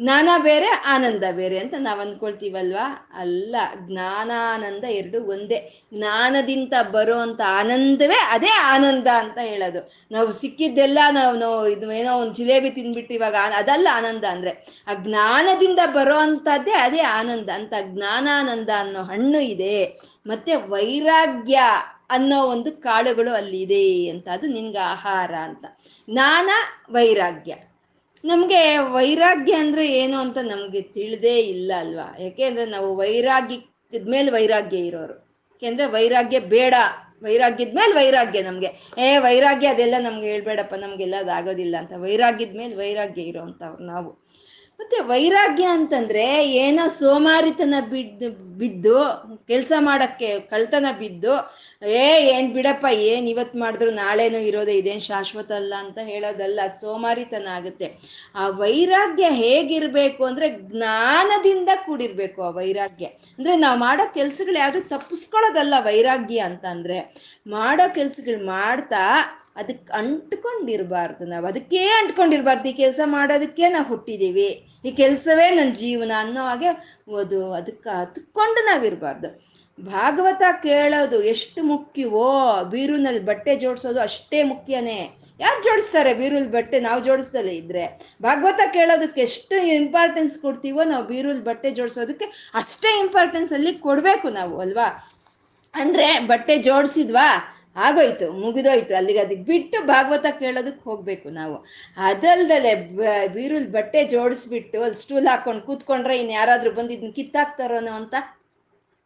ಜ್ಞಾನ ಬೇರೆ, ಆನಂದ ಬೇರೆ ಅಂತ ನಾವು ಅಂದ್ಕೊಳ್ತೀವಲ್ವಾ ಅಲ್ಲ, ಜ್ಞಾನಾನಂದ ಎರಡು ಒಂದೇ. ಜ್ಞಾನದಿಂದ ಅಂತ ಆನಂದವೇ ಅದೇ ಆನಂದ ಅಂತ ಹೇಳೋದು. ನಾವು ಸಿಕ್ಕಿದ್ದೆಲ್ಲ ನಾವು ನಾವು ಇದು ಏನೋ ಒಂದು ಜಿಲೇಬಿ ತಿಂದ್ಬಿಟ್ಟು ಇವಾಗ ಅದಲ್ಲ ಆನಂದ ಅಂದ್ರೆ, ಆ ಜ್ಞಾನದಿಂದ ಬರೋ ಅಂಥದ್ದೇ ಅದೇ ಆನಂದ. ಅಂತ ಜ್ಞಾನಾನಂದ ಅನ್ನೋ ಹಣ್ಣು ಇದೆ, ಮತ್ತೆ ವೈರಾಗ್ಯ ಅನ್ನೋ ಒಂದು ಕಾಳುಗಳು ಅಲ್ಲಿ ಇದೆ ಅಂತ. ಅದು ನಿನ್ಗೆ ಆಹಾರ ಅಂತ. ಜ್ಞಾನ, ವೈರಾಗ್ಯ. ನಮಗೆ ವೈರಾಗ್ಯ ಅಂದ್ರೆ ಏನು ಅಂತ ನಮಗೆ ತಿಳಿದೇ ಇಲ್ಲ ಅಲ್ವಾ? ಯಾಕೆಂದ್ರೆ ನಾವು ವೈರಾಗ್ಯದ ಮೇಲೆ ವೈರಾಗ್ಯ ಇರೋರು. ಯಾಕೆಂದ್ರೆ ವೈರಾಗ್ಯ ಬೇಡ. ವೈರಾಗ್ಯದ ಮೇಲೆ ವೈರಾಗ್ಯ ನಮಗೆ. ಏ, ವೈರಾಗ್ಯ ಅದೆಲ್ಲ ನಮ್ಗೆ ಹೇಳ್ಬೇಡಪ್ಪ, ನಮಗೆಲ್ಲ ಅದಾಗೋದಿಲ್ಲ ಅಂತ. ವೈರಾಗ್ಯದ ಮೇಲೆ ವೈರಾಗ್ಯ ಇರೋವಂಥವ್ರು ನಾವು. ಮತ್ತೆ ವೈರಾಗ್ಯ ಅಂತಂದ್ರೆ ಏನೋ ಸೋಮಾರಿತನ ಬಿದ್ದು ಬಿದ್ದು, ಕೆಲಸ ಮಾಡಕ್ಕೆ ಕಳ್ತನ ಬಿದ್ದು, ಏ, ಏನ್ ಬಿಡಪ್ಪ, ಏನ್ ಇವತ್ ಮಾಡಿದ್ರು, ನಾಳೆನೂ ಇರೋದೇ ಇದೇನ್ ಶಾಶ್ವತ ಅಲ್ಲ ಅಂತ ಹೇಳೋದಲ್ಲ ಸೋಮಾರಿತನ ಆಗುತ್ತೆ. ಆ ವೈರಾಗ್ಯ ಹೇಗಿರ್ಬೇಕು ಅಂದ್ರೆ ಜ್ಞಾನದಿಂದ ಕೂಡಿರ್ಬೇಕು ಆ ವೈರಾಗ್ಯ. ಅಂದ್ರೆ ನಾವು ಮಾಡೋ ಕೆಲ್ಸಗಳು ಯಾವ್ದು ತಪ್ಪಿಸ್ಕೊಳ್ಳೋದಲ್ಲ ವೈರಾಗ್ಯ ಅಂತ ಅಂದ್ರೆ, ಮಾಡೋ ಕೆಲ್ಸಗಳು ಮಾಡ್ತಾ ಅದಕ್ಕೆ ಅಂಟ್ಕೊಂಡಿರ್ಬಾರ್ದು ನಾವು. ಅದಕ್ಕೇ ಅಂಟ್ಕೊಂಡಿರ್ಬಾರ್ದು. ಈ ಕೆಲಸ ಮಾಡೋದಕ್ಕೆ ನಾವು ಹುಟ್ಟಿದೀವಿ. ಈ ಕೆಲಸವೇ ನನ್ನ ಜೀವನ ಅನ್ನೋ ಹಾಗೆ ಅದು ಅದಕ್ಕೆ ಹತ್ಕೊಂಡು ನಾವಿರಬಾರ್ದು. ಭಾಗವತ ಕೇಳೋದು ಎಷ್ಟು ಮುಖ್ಯವೋ, ಬೀರುನಲ್ಲಿ ಬಟ್ಟೆ ಜೋಡಿಸೋದು ಅಷ್ಟೇ ಮುಖ್ಯನೇ. ಯಾರು ಜೋಡಿಸ್ತಾರೆ ಬೀರುಲ್ ಬಟ್ಟೆ ನಾವು ಜೋಡಿಸ್ದಲ್ಲೇ ಇದ್ರೆ? ಭಾಗವತ ಕೇಳೋದಕ್ಕೆ ಎಷ್ಟು ಇಂಪಾರ್ಟೆನ್ಸ್ ಕೊಡ್ತೀವೋ ನಾವು ಬೀರುಲ್ ಬಟ್ಟೆ ಜೋಡಿಸೋದಕ್ಕೆ ಅಷ್ಟೇ ಇಂಪಾರ್ಟೆನ್ಸ್ ಅಲ್ಲಿ ಕೊಡಬೇಕು ನಾವು, ಅಲ್ವಾ? ಅಂದ್ರೆ ಬಟ್ಟೆ ಜೋಡಿಸಿದ್ವಾ? ಆಗೋಯ್ತು, ಮುಗಿದೋಯ್ತು. ಅಲ್ಲಿಗೆ ಅದಕ್ಕೆ ಬಿಟ್ಟು ಭಾಗವತ ಕೇಳೋದಕ್ಕೆ ಹೋಗ್ಬೇಕು ನಾವು. ಅದಲ್ದಲೆ ಬೀರುಲ್ ಬಟ್ಟೆ ಜೋಡಿಸ್ಬಿಟ್ಟು ಅಲ್ಲಿ ಸ್ಟೂಲ್ ಹಾಕೊಂಡು ಕೂತ್ಕೊಂಡ್ರೆ ಇನ್ ಯಾರಾದ್ರೂ ಬಂದಿದ್ನ ಇದನ್ನ ಕಿತ್ತಾಕ್ತಾರೋನೋ ಅಂತ?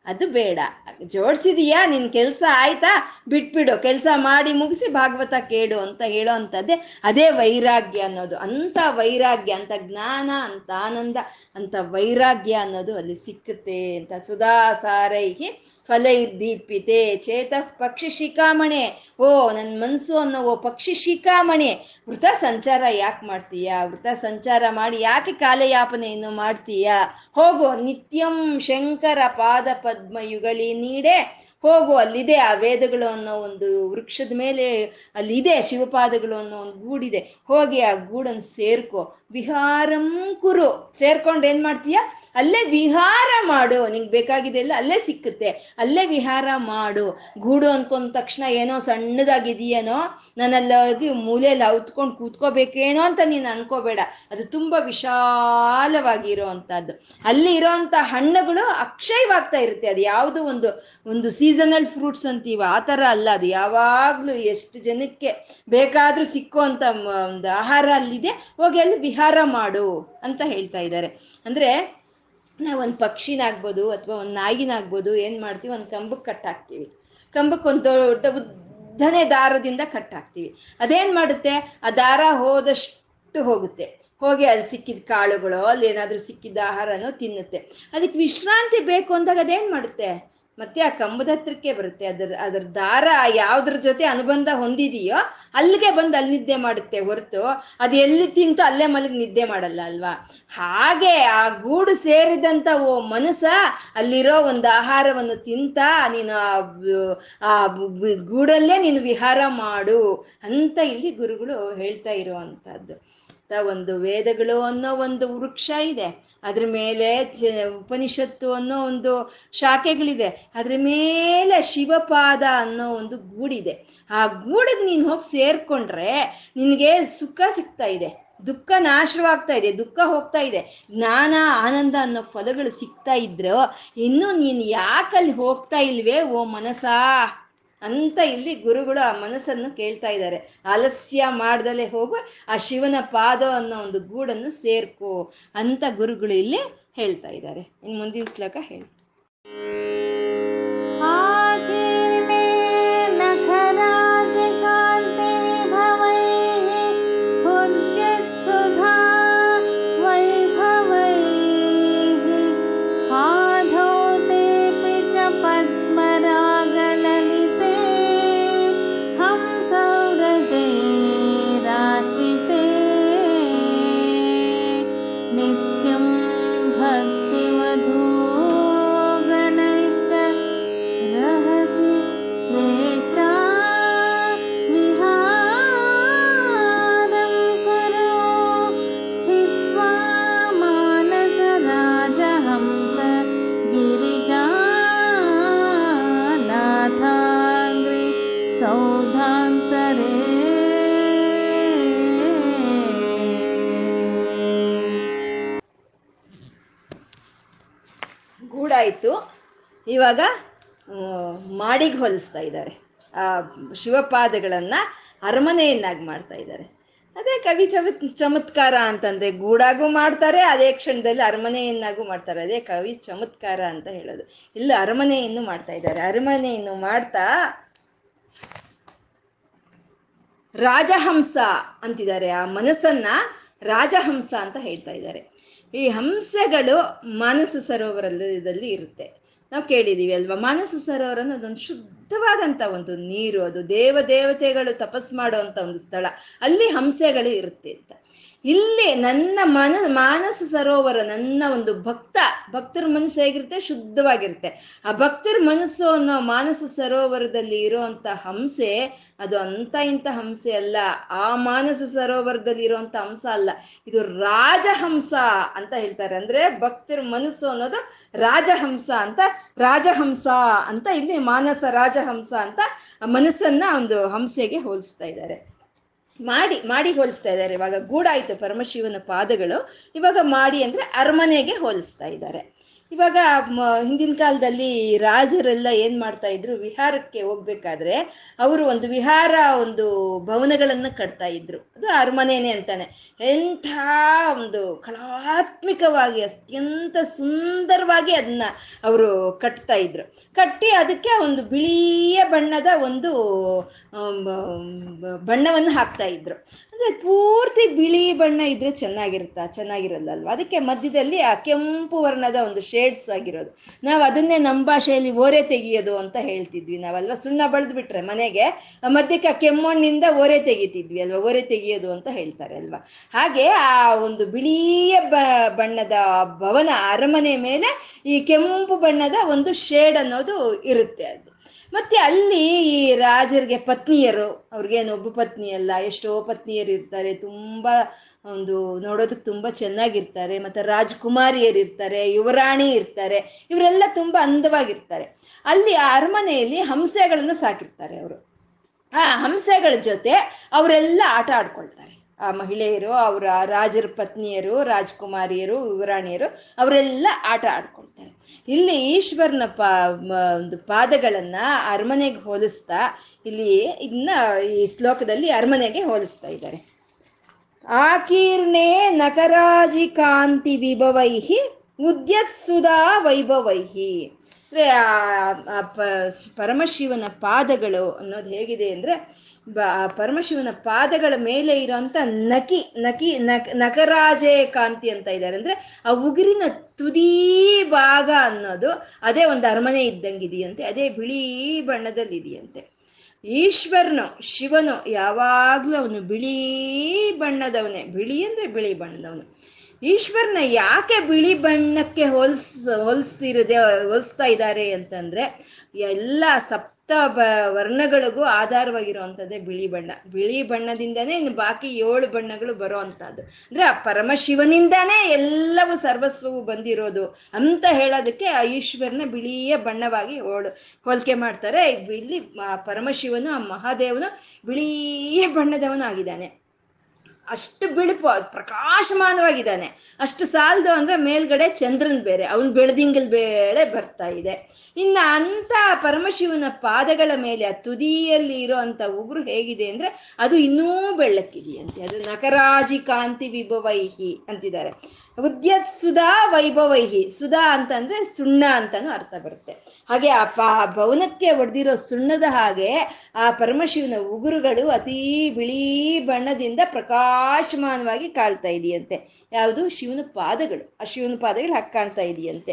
ಅದು ಬೇಡ. ಜೋಡಿಸಿದೀಯಾ? ನಿನ್ ಕೆಲಸ ಆಯ್ತಾ? ಬಿಟ್ಬಿಡು. ಕೆಲಸ ಮಾಡಿ ಮುಗಿಸಿ ಭಾಗವತ ಕೇಳು ಅಂತ ಹೇಳೋ ಅಂಥದ್ದೇ ಅದೇ ವೈರಾಗ್ಯ ಅನ್ನೋದು. ಅಂತ ವೈರಾಗ್ಯ ಅಂತ ಜ್ಞಾನ ಅಂತ ಆನಂದ ಅಂತ ವೈರಾಗ್ಯ ಅನ್ನೋದು ಅಲ್ಲಿ ಸಿಕ್ಕುತ್ತೆ ಅಂತ ಸುಧಾ ಸಾರೈಹಿ ಫಲೈರ್ದೀಪಿತೆ ಚೇತ ಪಕ್ಷಿ ಶಿಖಾಮಣೆ. ಓ ನನ್ನ ಮನಸ್ಸು ಅನ್ನೋ ಓ ಪಕ್ಷಿ ಶಿಖಾಮಣೆ. ವೃತ ಸಂಚಾರ ಯಾಕೆ ಮಾಡ್ತೀಯಾ? ವೃತ ಸಂಚಾರ ಮಾಡಿ ಯಾಕೆ ಕಾಲಯಾಪನೆಯನ್ನು ಮಾಡ್ತೀಯಾ? ಹೋಗು, ನಿತ್ಯಂ ಶಂಕರ ಪಾದ ಪದ್ಮಯುಗಳಿ ನೀಡೆ. ಹೋಗು ಅಲ್ಲಿದೆ ಆ ವೇದಗಳು ಅನ್ನೋ ಒಂದು ವೃಕ್ಷದ ಮೇಲೆ ಅಲ್ಲಿದೆ. ಶಿವಪಾದಗಳು ಅನ್ನೋ ಒಂದು ಗೂಡಿದೆ. ಹೋಗಿ ಆ ಗೂಡನ್ನು ಸೇರ್ಕೋ. ವಿಹಾರಂ ಕುರು. ಸೇರ್ಕೊಂಡು ಏನ್ ಮಾಡ್ತೀಯ? ಅಲ್ಲೇ ವಿಹಾರ ಮಾಡು. ನಿಂಗೆ ಬೇಕಾಗಿದೆ ಎಲ್ಲ ಅಲ್ಲೇ ಸಿಕ್ಕುತ್ತೆ. ಅಲ್ಲೇ ವಿಹಾರ ಮಾಡು. ಗೂಡು ಅನ್ಕೊಂಡ ತಕ್ಷಣ ಏನೋ ಸಣ್ಣದಾಗಿದೆಯೇನೋ? ನಾನಲ್ಲಿ ಮೂಲೆಯಲ್ಲಿ ಅವತ್ಕೊಂಡು ಕೂತ್ಕೋಬೇಕೇನೋ ಅಂತ ನೀನು ಅನ್ಕೋಬೇಡ. ಅದು ತುಂಬ ವಿಶಾಲವಾಗಿರೋ ಅಂಥದ್ದು. ಅಲ್ಲಿ ಇರೋವಂಥ ಹಣ್ಣುಗಳು ಅಕ್ಷಯವಾಗ್ತಾ ಇರುತ್ತೆ. ಅದು ಯಾವುದು ಒಂದು ಒಂದು ಸೀಸನಲ್ ಫ್ರೂಟ್ಸ್ ಅಂತೀವ, ಆ ಥರ ಅಲ್ಲ ಅದು. ಯಾವಾಗಲೂ ಎಷ್ಟು ಜನಕ್ಕೆ ಬೇಕಾದರೂ ಸಿಕ್ಕುವಂಥ ಒಂದು ಆಹಾರ ಅಲ್ಲಿದೆ. ಹೋಗಿ ಅಲ್ಲಿ ವಿಹಾರ ಮಾಡು ಅಂತ ಹೇಳ್ತಾ ಇದ್ದಾರೆ. ಅಂದ್ರೆ ನಾವು ಒಂದು ಪಕ್ಷಿನಾಗ್ಬೋದು ಅಥವಾ ಒಂದು ನಾಯಿನಾಗ್ಬೋದು ಏನು ಮಾಡ್ತೀವಿ? ಒಂದು ಕಂಬಕ್ಕೆ ಕಟ್ಟಾಕ್ತೀವಿ. ಕಂಬಕ್ಕೆ ಒಂದು ದೊಡ್ಡ ಉದ್ದನೆ ದಾರದಿಂದ ಕಟ್ಟಾಕ್ತೀವಿ. ಅದೇನು ಮಾಡುತ್ತೆ? ಆ ದಾರ ಹೋದಷ್ಟು ಹೋಗುತ್ತೆ. ಹೋಗಿ ಅಲ್ಲಿ ಸಿಕ್ಕಿದ ಕಾಳುಗಳು, ಅಲ್ಲಿ ಏನಾದರೂ ಸಿಕ್ಕಿದ ಆಹಾರನೋ ತಿನ್ನುತ್ತೆ. ಅದಕ್ಕೆ ವಿಶ್ರಾಂತಿ ಬೇಕು ಅಂದಾಗ ಅದೇನು ಮಾಡುತ್ತೆ? ಮತ್ತೆ ಆ ಕಂಬದ ಹತ್ರಕ್ಕೆ ಬರುತ್ತೆ. ಅದರ ಅದರ ದಾರ ಯಾವ್ದ್ರ ಜೊತೆ ಅನುಬಂಧ ಹೊಂದಿದೆಯೋ ಅಲ್ಲಿಗೆ ಬಂದು ಅಲ್ಲಿ ನಿದ್ದೆ ಮಾಡುತ್ತೆ ಹೊರತು ಅದು ಎಲ್ಲಿ ತಿಂತು ಅಲ್ಲೇ ಮಲಗಿ ನಿದ್ದೆ ಮಾಡಲ್ಲ ಅಲ್ವಾ? ಹಾಗೆ ಆ ಗೂಡು ಸೇರಿದಂತ ಓ ಮನಸ್ಸ ಅಲ್ಲಿರೋ ಒಂದು ಆಹಾರವನ್ನು ತಿಂತ ನೀನು ಆ ಗೂಡಲ್ಲೇ ನೀನು ವಿಹಾರ ಮಾಡು ಅಂತ ಇಲ್ಲಿ ಗುರುಗಳು ಹೇಳ್ತಾ ಇರುವಂತಹದ್ದು. ಒಂದು ವೇದಗಳು ಅನ್ನೋ ಒಂದು ವೃಕ್ಷ ಇದೆ. ಅದ್ರ ಮೇಲೆ ಉಪನಿಷತ್ತು ಅನ್ನೋ ಒಂದು ಶಾಖೆಗಳಿದೆ. ಅದ್ರ ಮೇಲೆ ಶಿವಪಾದ ಅನ್ನೋ ಒಂದು ಗೂಡಿದೆ. ಆ ಗೂಡಿಗೆ ನೀನು ಹೋಗಿ ಸೇರ್ಕೊಂಡ್ರೆ ನಿನಗೆ ಸುಖ ಸಿಗ್ತಾ ಇದೆ. ದುಃಖ ನಾಶವಾಗ್ತಾ ಇದೆ. ದುಃಖ ಹೋಗ್ತಾ ಇದೆ. ಜ್ಞಾನ, ಆನಂದ ಅನ್ನೋ ಫಲಗಳು ಸಿಗ್ತಾ ಇದ್ರೋ, ಇನ್ನು ನೀನು ಯಾಕಲ್ಲಿ ಹೋಗ್ತಾ ಇಲ್ವೇ ಓ ಮನಸಾ ಅಂತ ಇಲ್ಲಿ ಗುರುಗಳು ಆ ಮನಸ್ಸನ್ನು ಕೇಳ್ತಾ ಇದ್ದಾರೆ. ಆಲಸ್ಯ ಮಾಡ್ದಲೇ ಹೋಗು, ಆ ಶಿವನ ಪಾದ ಅನ್ನೋ ಒಂದು ಗೂಡನ್ನು ಸೇರ್ಕೋ ಅಂತ ಗುರುಗಳು ಇಲ್ಲಿ ಹೇಳ್ತಾ ಇದ್ದಾರೆ. ಇನ್ನು ಮುಂದಿನ ಶ್ಲೋಕ ಹೇಳಿ. ಗೂಡಾಯಿತು ಇವಾಗ ಮಾಡಿಗೆ ಹೋಲಿಸ್ತಾ ಇದ್ದಾರೆ. ಆ, ಶಿವಪಾದಗಳನ್ನು ಅರಮನೆಯನ್ನಾಗಿ ಮಾಡ್ತಾ ಇದ್ದಾರೆ. ಅದೇ ಕವಿ ಚಮತ್, ಚಮತ್ಕಾರ ಅಂತಂದ್ರೆ ಗೂಡಾಗೂ ಮಾಡ್ತಾರೆ, ಅದೇ ಕ್ಷಣದಲ್ಲಿ ಅರಮನೆಯನ್ನಾಗೂ ಮಾಡ್ತಾರೆ. ಅದೇ ಕವಿ ಚಮತ್ಕಾರ ಅಂತ ಹೇಳೋದು. ಇಲ್ಲ ಅರಮನೆಯನ್ನು ಮಾಡ್ತಾ ಇದ್ದಾರೆ. ಅರಮನೆಯನ್ನು ಮಾಡ್ತಾ ರಾಜಹಂಸ ಅಂತಿದ್ದಾರೆ. ಆ ಮನಸ್ಸನ್ನ ರಾಜಹಂಸ ಅಂತ ಹೇಳ್ತಾ ಇದ್ದಾರೆ. ಈ ಹಂಸಗಳು ಮಾನಸ ಸರೋವರದಲ್ಲಿ ಇರುತ್ತೆ. ನಾವು ಕೇಳಿದ್ದೀವಿ ಅಲ್ವಾ? ಮಾನಸ ಸರೋವರ ಅದೊಂದು ಶುದ್ಧವಾದಂಥ ಒಂದು ನೀರು, ಅದು ದೇವ ದೇವತೆಗಳು ತಪಸ್ ಮಾಡುವಂಥ ಒಂದು ಸ್ಥಳ. ಅಲ್ಲಿ ಹಂಸಗಳು ಇರುತ್ತೆ ಅಂತ. ಇಲ್ಲಿ ನನ್ನ ಮನ, ಮಾನಸ ಸರೋವರ ನನ್ನ ಒಂದು ಭಕ್ತ, ಭಕ್ತರ ಮನಸ್ಸು ಹೇಗಿರುತ್ತೆ? ಶುದ್ಧವಾಗಿರುತ್ತೆ. ಆ ಭಕ್ತರ ಮನಸ್ಸು ಅನ್ನೋ ಮಾನಸ ಸರೋವರದಲ್ಲಿ ಇರುವಂತ ಹಂಸೆ, ಅದು ಅಂತ ಇಂಥ ಹಂಸೆ ಅಲ್ಲ. ಆ ಮಾನಸ ಸರೋವರದಲ್ಲಿ ಇರುವಂತ ಹಂಸ ಅಲ್ಲ. ಇದು ರಾಜಹಂಸ ಅಂತ ಹೇಳ್ತಾರೆ. ಅಂದ್ರೆ ಭಕ್ತರ ಮನಸ್ಸು ಅನ್ನೋದು ರಾಜಹಂಸ ಅಂತ ರಾಜಹಂಸ ಅಂತ ಇಲ್ಲಿ ಮಾನಸ, ರಾಜಹಂಸ ಅಂತ ಮನಸ್ಸನ್ನ ಒಂದು ಹಂಸೆಗೆ ಹೋಲಿಸ್ತಾ ಇದ್ದಾರೆ. ಮಾಡಿ ಮಾಡಿ ಹೋಲಿಸ್ತಾ ಇದ್ದಾರೆ. ಇವಾಗ ಗೂಡಾಯಿತು ಪರಮಶಿವನ ಪಾದಗಳು. ಇವಾಗ ಮಾಡಿ ಅಂದರೆ ಅರಮನೆಗೆ ಹೋಲಿಸ್ತಾ ಇದ್ದಾರೆ. ಇವಾಗ ಹಿಂದಿನ ಕಾಲದಲ್ಲಿ ರಾಜರೆಲ್ಲ ಏನು ಮಾಡ್ತಾ ಇದ್ರು? ವಿಹಾರಕ್ಕೆ ಹೋಗ್ಬೇಕಾದ್ರೆ ಅವರು ಒಂದು ವಿಹಾರ, ಒಂದು ಭವನಗಳನ್ನು ಕಟ್ತಾ ಇದ್ರು. ಅದು ಅರಮನೆನೇ ಅಂತಾನೆ. ಎಂಥ ಒಂದು ಕಲಾತ್ಮಕವಾಗಿ, ಅತ್ಯಂತ ಸುಂದರವಾಗಿ ಅದನ್ನ ಅವರು ಕಟ್ತಾ ಇದ್ರು. ಕಟ್ಟಿ ಅದಕ್ಕೆ ಒಂದು ಬಿಳಿಯ ಬಣ್ಣದ ಒಂದು ಬಣ್ಣವನ್ನು ಹಾಕ್ತಾ ಇದ್ರು. ಅಂದ್ರೆ ಪೂರ್ತಿ ಬಿಳಿ ಬಣ್ಣ ಇದ್ರೆ ಚೆನ್ನಾಗಿರುತ್ತಾ? ಚೆನ್ನಾಗಿರಲ್ಲ ಅಲ್ವಾ ಅದಕ್ಕೆ ಮಧ್ಯದಲ್ಲಿ ಆ ಕೆಂಪು ವರ್ಣದ ಒಂದು ಶೇಡ್ಸ್ ಆಗಿರೋದು. ನಾವು ಅದನ್ನೇ ನಮ್ಮ ಭಾಷೆಯಲ್ಲಿ ಓರೆ ತೆಗೆಯೋದು ಅಂತ ಹೇಳ್ತಿದ್ವಿ. ನಾವಲ್ವಾ ಸುಣ್ಣ ಬಳ್ದು ಬಿಟ್ರೆ ಮನೆಗೆ ಮಧ್ಯಕ್ಕೆ ಆ ಕೆಮ್ಮಣ್ಣಿಂದ ಓರೆ ತೆಗಿತಿದ್ವಿ ಅಲ್ವಾ? ಓರೆ ತೆಗೆಯೋದು ಅಂತ ಹೇಳ್ತಾರೆ ಅಲ್ವಾ? ಹಾಗೆ ಆ ಒಂದು ಬಿಳಿಯ ಬಣ್ಣದ ಭವನ ಅರಮನೆ ಮೇಲೆ ಈ ಕೆಂಪು ಬಣ್ಣದ ಒಂದು ಶೇಡ್ ಅನ್ನೋದು ಇರುತ್ತೆ ಅದು. ಮತ್ತೆ ಅಲ್ಲಿ ಈ ರಾಜರಿಗೆ ಪತ್ನಿಯರು, ಅವ್ರಿಗೇನು ಒಬ್ಬ ಪತ್ನಿ ಅಲ್ಲ, ಎಷ್ಟೋ ಪತ್ನಿಯರು ಇರ್ತಾರೆ, ತುಂಬಾ ಒಂದು ನೋಡೋದಕ್ಕೆ ತುಂಬಾ ಚೆನ್ನಾಗಿರ್ತಾರೆ, ಮತ್ತೆ ರಾಜಕುಮಾರಿಯರು ಇರ್ತಾರೆ, ಯುವರಾಣಿ ಇರ್ತಾರೆ, ಇವರೆಲ್ಲ ತುಂಬಾ ಅಂದವಾಗಿರ್ತಾರೆ. ಅಲ್ಲಿ ಆ ಅರಮನೆಯಲ್ಲಿ ಹಂಸೆಗಳನ್ನು ಸಾಕಿರ್ತಾರೆ ಅವರು. ಆ ಹಂಸೆಗಳ ಜೊತೆ ಅವರೆಲ್ಲ ಆಟ ಆಡ್ಕೊಳ್ತಾರೆ. ಆ ಮಹಿಳೆಯರು, ಅವರ ರಾಜರ, ಪತ್ನಿಯರು, ರಾಜಕುಮಾರಿಯರು, ಯುವರಾಣಿಯರು, ಅವರೆಲ್ಲ ಆಟ ಆಡ್ಕೊಳ್ತಾರೆ. ಇಲ್ಲಿ ಈಶ್ವರನ ಪಾ ಒಂದು ಪಾದಗಳನ್ನ ಅರಮನೆಗೆ ಹೋಲಿಸ್ತಾ, ಇಲ್ಲಿ ಇನ್ನ ಈ ಶ್ಲೋಕದಲ್ಲಿ ಅರಮನೆಗೆ ಹೋಲಿಸ್ತಾ ಇದ್ದಾರೆ. ಆಕೀರ್ಣೆ ನಕರಾಜಿ ಕಾಂತಿ ವಿಭವೈಹಿ ಉದ್ಯತ್ಸುಧಾ ವೈಭವೈಹಿ. ಅಂದರೆ ಪರಮಶಿವನ ಪಾದಗಳು ಅನ್ನೋದು ಹೇಗಿದೆ ಅಂದ್ರೆ ಪರಮಶಿವನ ಪಾದಗಳ ಮೇಲೆ ಇರೋಂಥ ನಕಿ ನಕಿ, ನಕ್ ನಕರಾಜೆ ಕಾಂತಿ ಅಂತ ಇದ್ದಾರೆ. ಅಂದ್ರೆ ಆ ಉಗುರಿನ ತುದೀ ಭಾಗ ಅನ್ನೋದು ಅದೇ ಒಂದು ಅರಮನೆ ಇದ್ದಂಗಿದೆಯಂತೆ, ಅದೇ ಬಿಳಿ ಬಣ್ಣದಲ್ಲಿ ಇದೆಯಂತೆ ಈಶ್ವರನು, ಶಿವನು ಯಾವಾಗ್ಲೂ ಅವನು ಬಿಳಿ ಬಣ್ಣದವನೇ. ಬಿಳಿ ಅಂದ್ರೆ ಬಿಳಿ ಬಣ್ಣದವನು. ಈಶ್ವರನ ಯಾಕೆ ಬಿಳಿ ಬಣ್ಣಕ್ಕೆ ಹೋಲ್ಸ್, ಹೋಲಿಸ್ತಿರದೆ, ಹೋಲಿಸ್ತಾ ಇದ್ದಾರೆ ಅಂತಂದ್ರೆ, ಎಲ್ಲ ಸಪ್ತ ಬ, ವರ್ಣಗಳಿಗೂ ಆಧಾರವಾಗಿರುವಂಥದ್ದೇ ಬಿಳಿ ಬಣ್ಣ. ಬಿಳಿ ಬಣ್ಣದಿಂದನೇ ಇನ್ನು ಬಾಕಿ ಏಳು ಬಣ್ಣಗಳು ಬರೋ ಅಂಥದ್ದು ಅಂದ್ರೆ ಆ ಪರಮಶಿವನಿಂದಾನೇ ಎಲ್ಲವೂ ಸರ್ವಸ್ವವು ಬಂದಿರೋದು ಅಂತ ಹೇಳೋದಕ್ಕೆ ಆ ಈಶ್ವರನ ಬಿಳಿಯ ಬಣ್ಣವಾಗಿ ಹೋಳು ಹೋಲಿಕೆ ಮಾಡ್ತಾರೆ. ಇಲ್ಲಿ ಪರಮಶಿವನು, ಆ ಮಹಾದೇವನು ಬಿಳಿಯ ಬಣ್ಣದವನು ಆಗಿದ್ದಾನೆ ಅಷ್ಟು ಬಿಳುಪು ಪ್ರಕಾಶಮಾನವಾಗಿದ್ದಾನೆ. ಅಷ್ಟು ಸಾಲದು ಅಂದ್ರೆ ಮೇಲ್ಗಡೆ ಚಂದ್ರನ್ ಬೇರೆ, ಅವನು ಬೆಳದಿಂಗಲ್ ಬೇಳೆ ಬರ್ತಾ ಇದೆ. ಇನ್ನು ಅಂತ ಪರಮಶಿವನ ಪಾದಗಳ ಮೇಲೆ, ಆ ತುದಿಯಲ್ಲಿ ಇರೋ ಅಂತ ಉಗುರು ಹೇಗಿದೆ ಅಂದ್ರೆ ಅದು ಇನ್ನೂ ಬೆಳ್ಳಕ್ಕಿದೆಯಂತೆ. ಅದು ನಕರಾಜಿ ಕಾಂತಿ ವಿಭವೈಹಿ ಅಂತಿದ್ದಾರೆ. ಉದ್ಯತ್ ಸುಧಾ ವೈಭವೈಹಿ. ಸುಧಾ ಅಂತಂದ್ರೆ ಸುಣ್ಣ ಅಂತಾನು ಅರ್ಥ ಬರುತ್ತೆ. ಹಾಗೆ ಆ ಪಾ, ಭವನಕ್ಕೆ ಒಡೆದಿರೋ ಸುಣ್ಣದ ಹಾಗೆ ಆ ಪರಮಶಿವನ ಉಗುರುಗಳು ಅತೀ ಬಿಳಿ ಬಣ್ಣದಿಂದ ಪ್ರಕಾಶಮಾನವಾಗಿ ಕಾಣ್ತಾ ಇದೆಯಂತೆ. ಯಾವುದು? ಶಿವನ ಪಾದಗಳು. ಆ ಶಿವನ ಪಾದಗಳು ಹಾಗೆ ಕಾಣ್ತಾ ಇದೆಯಂತೆ.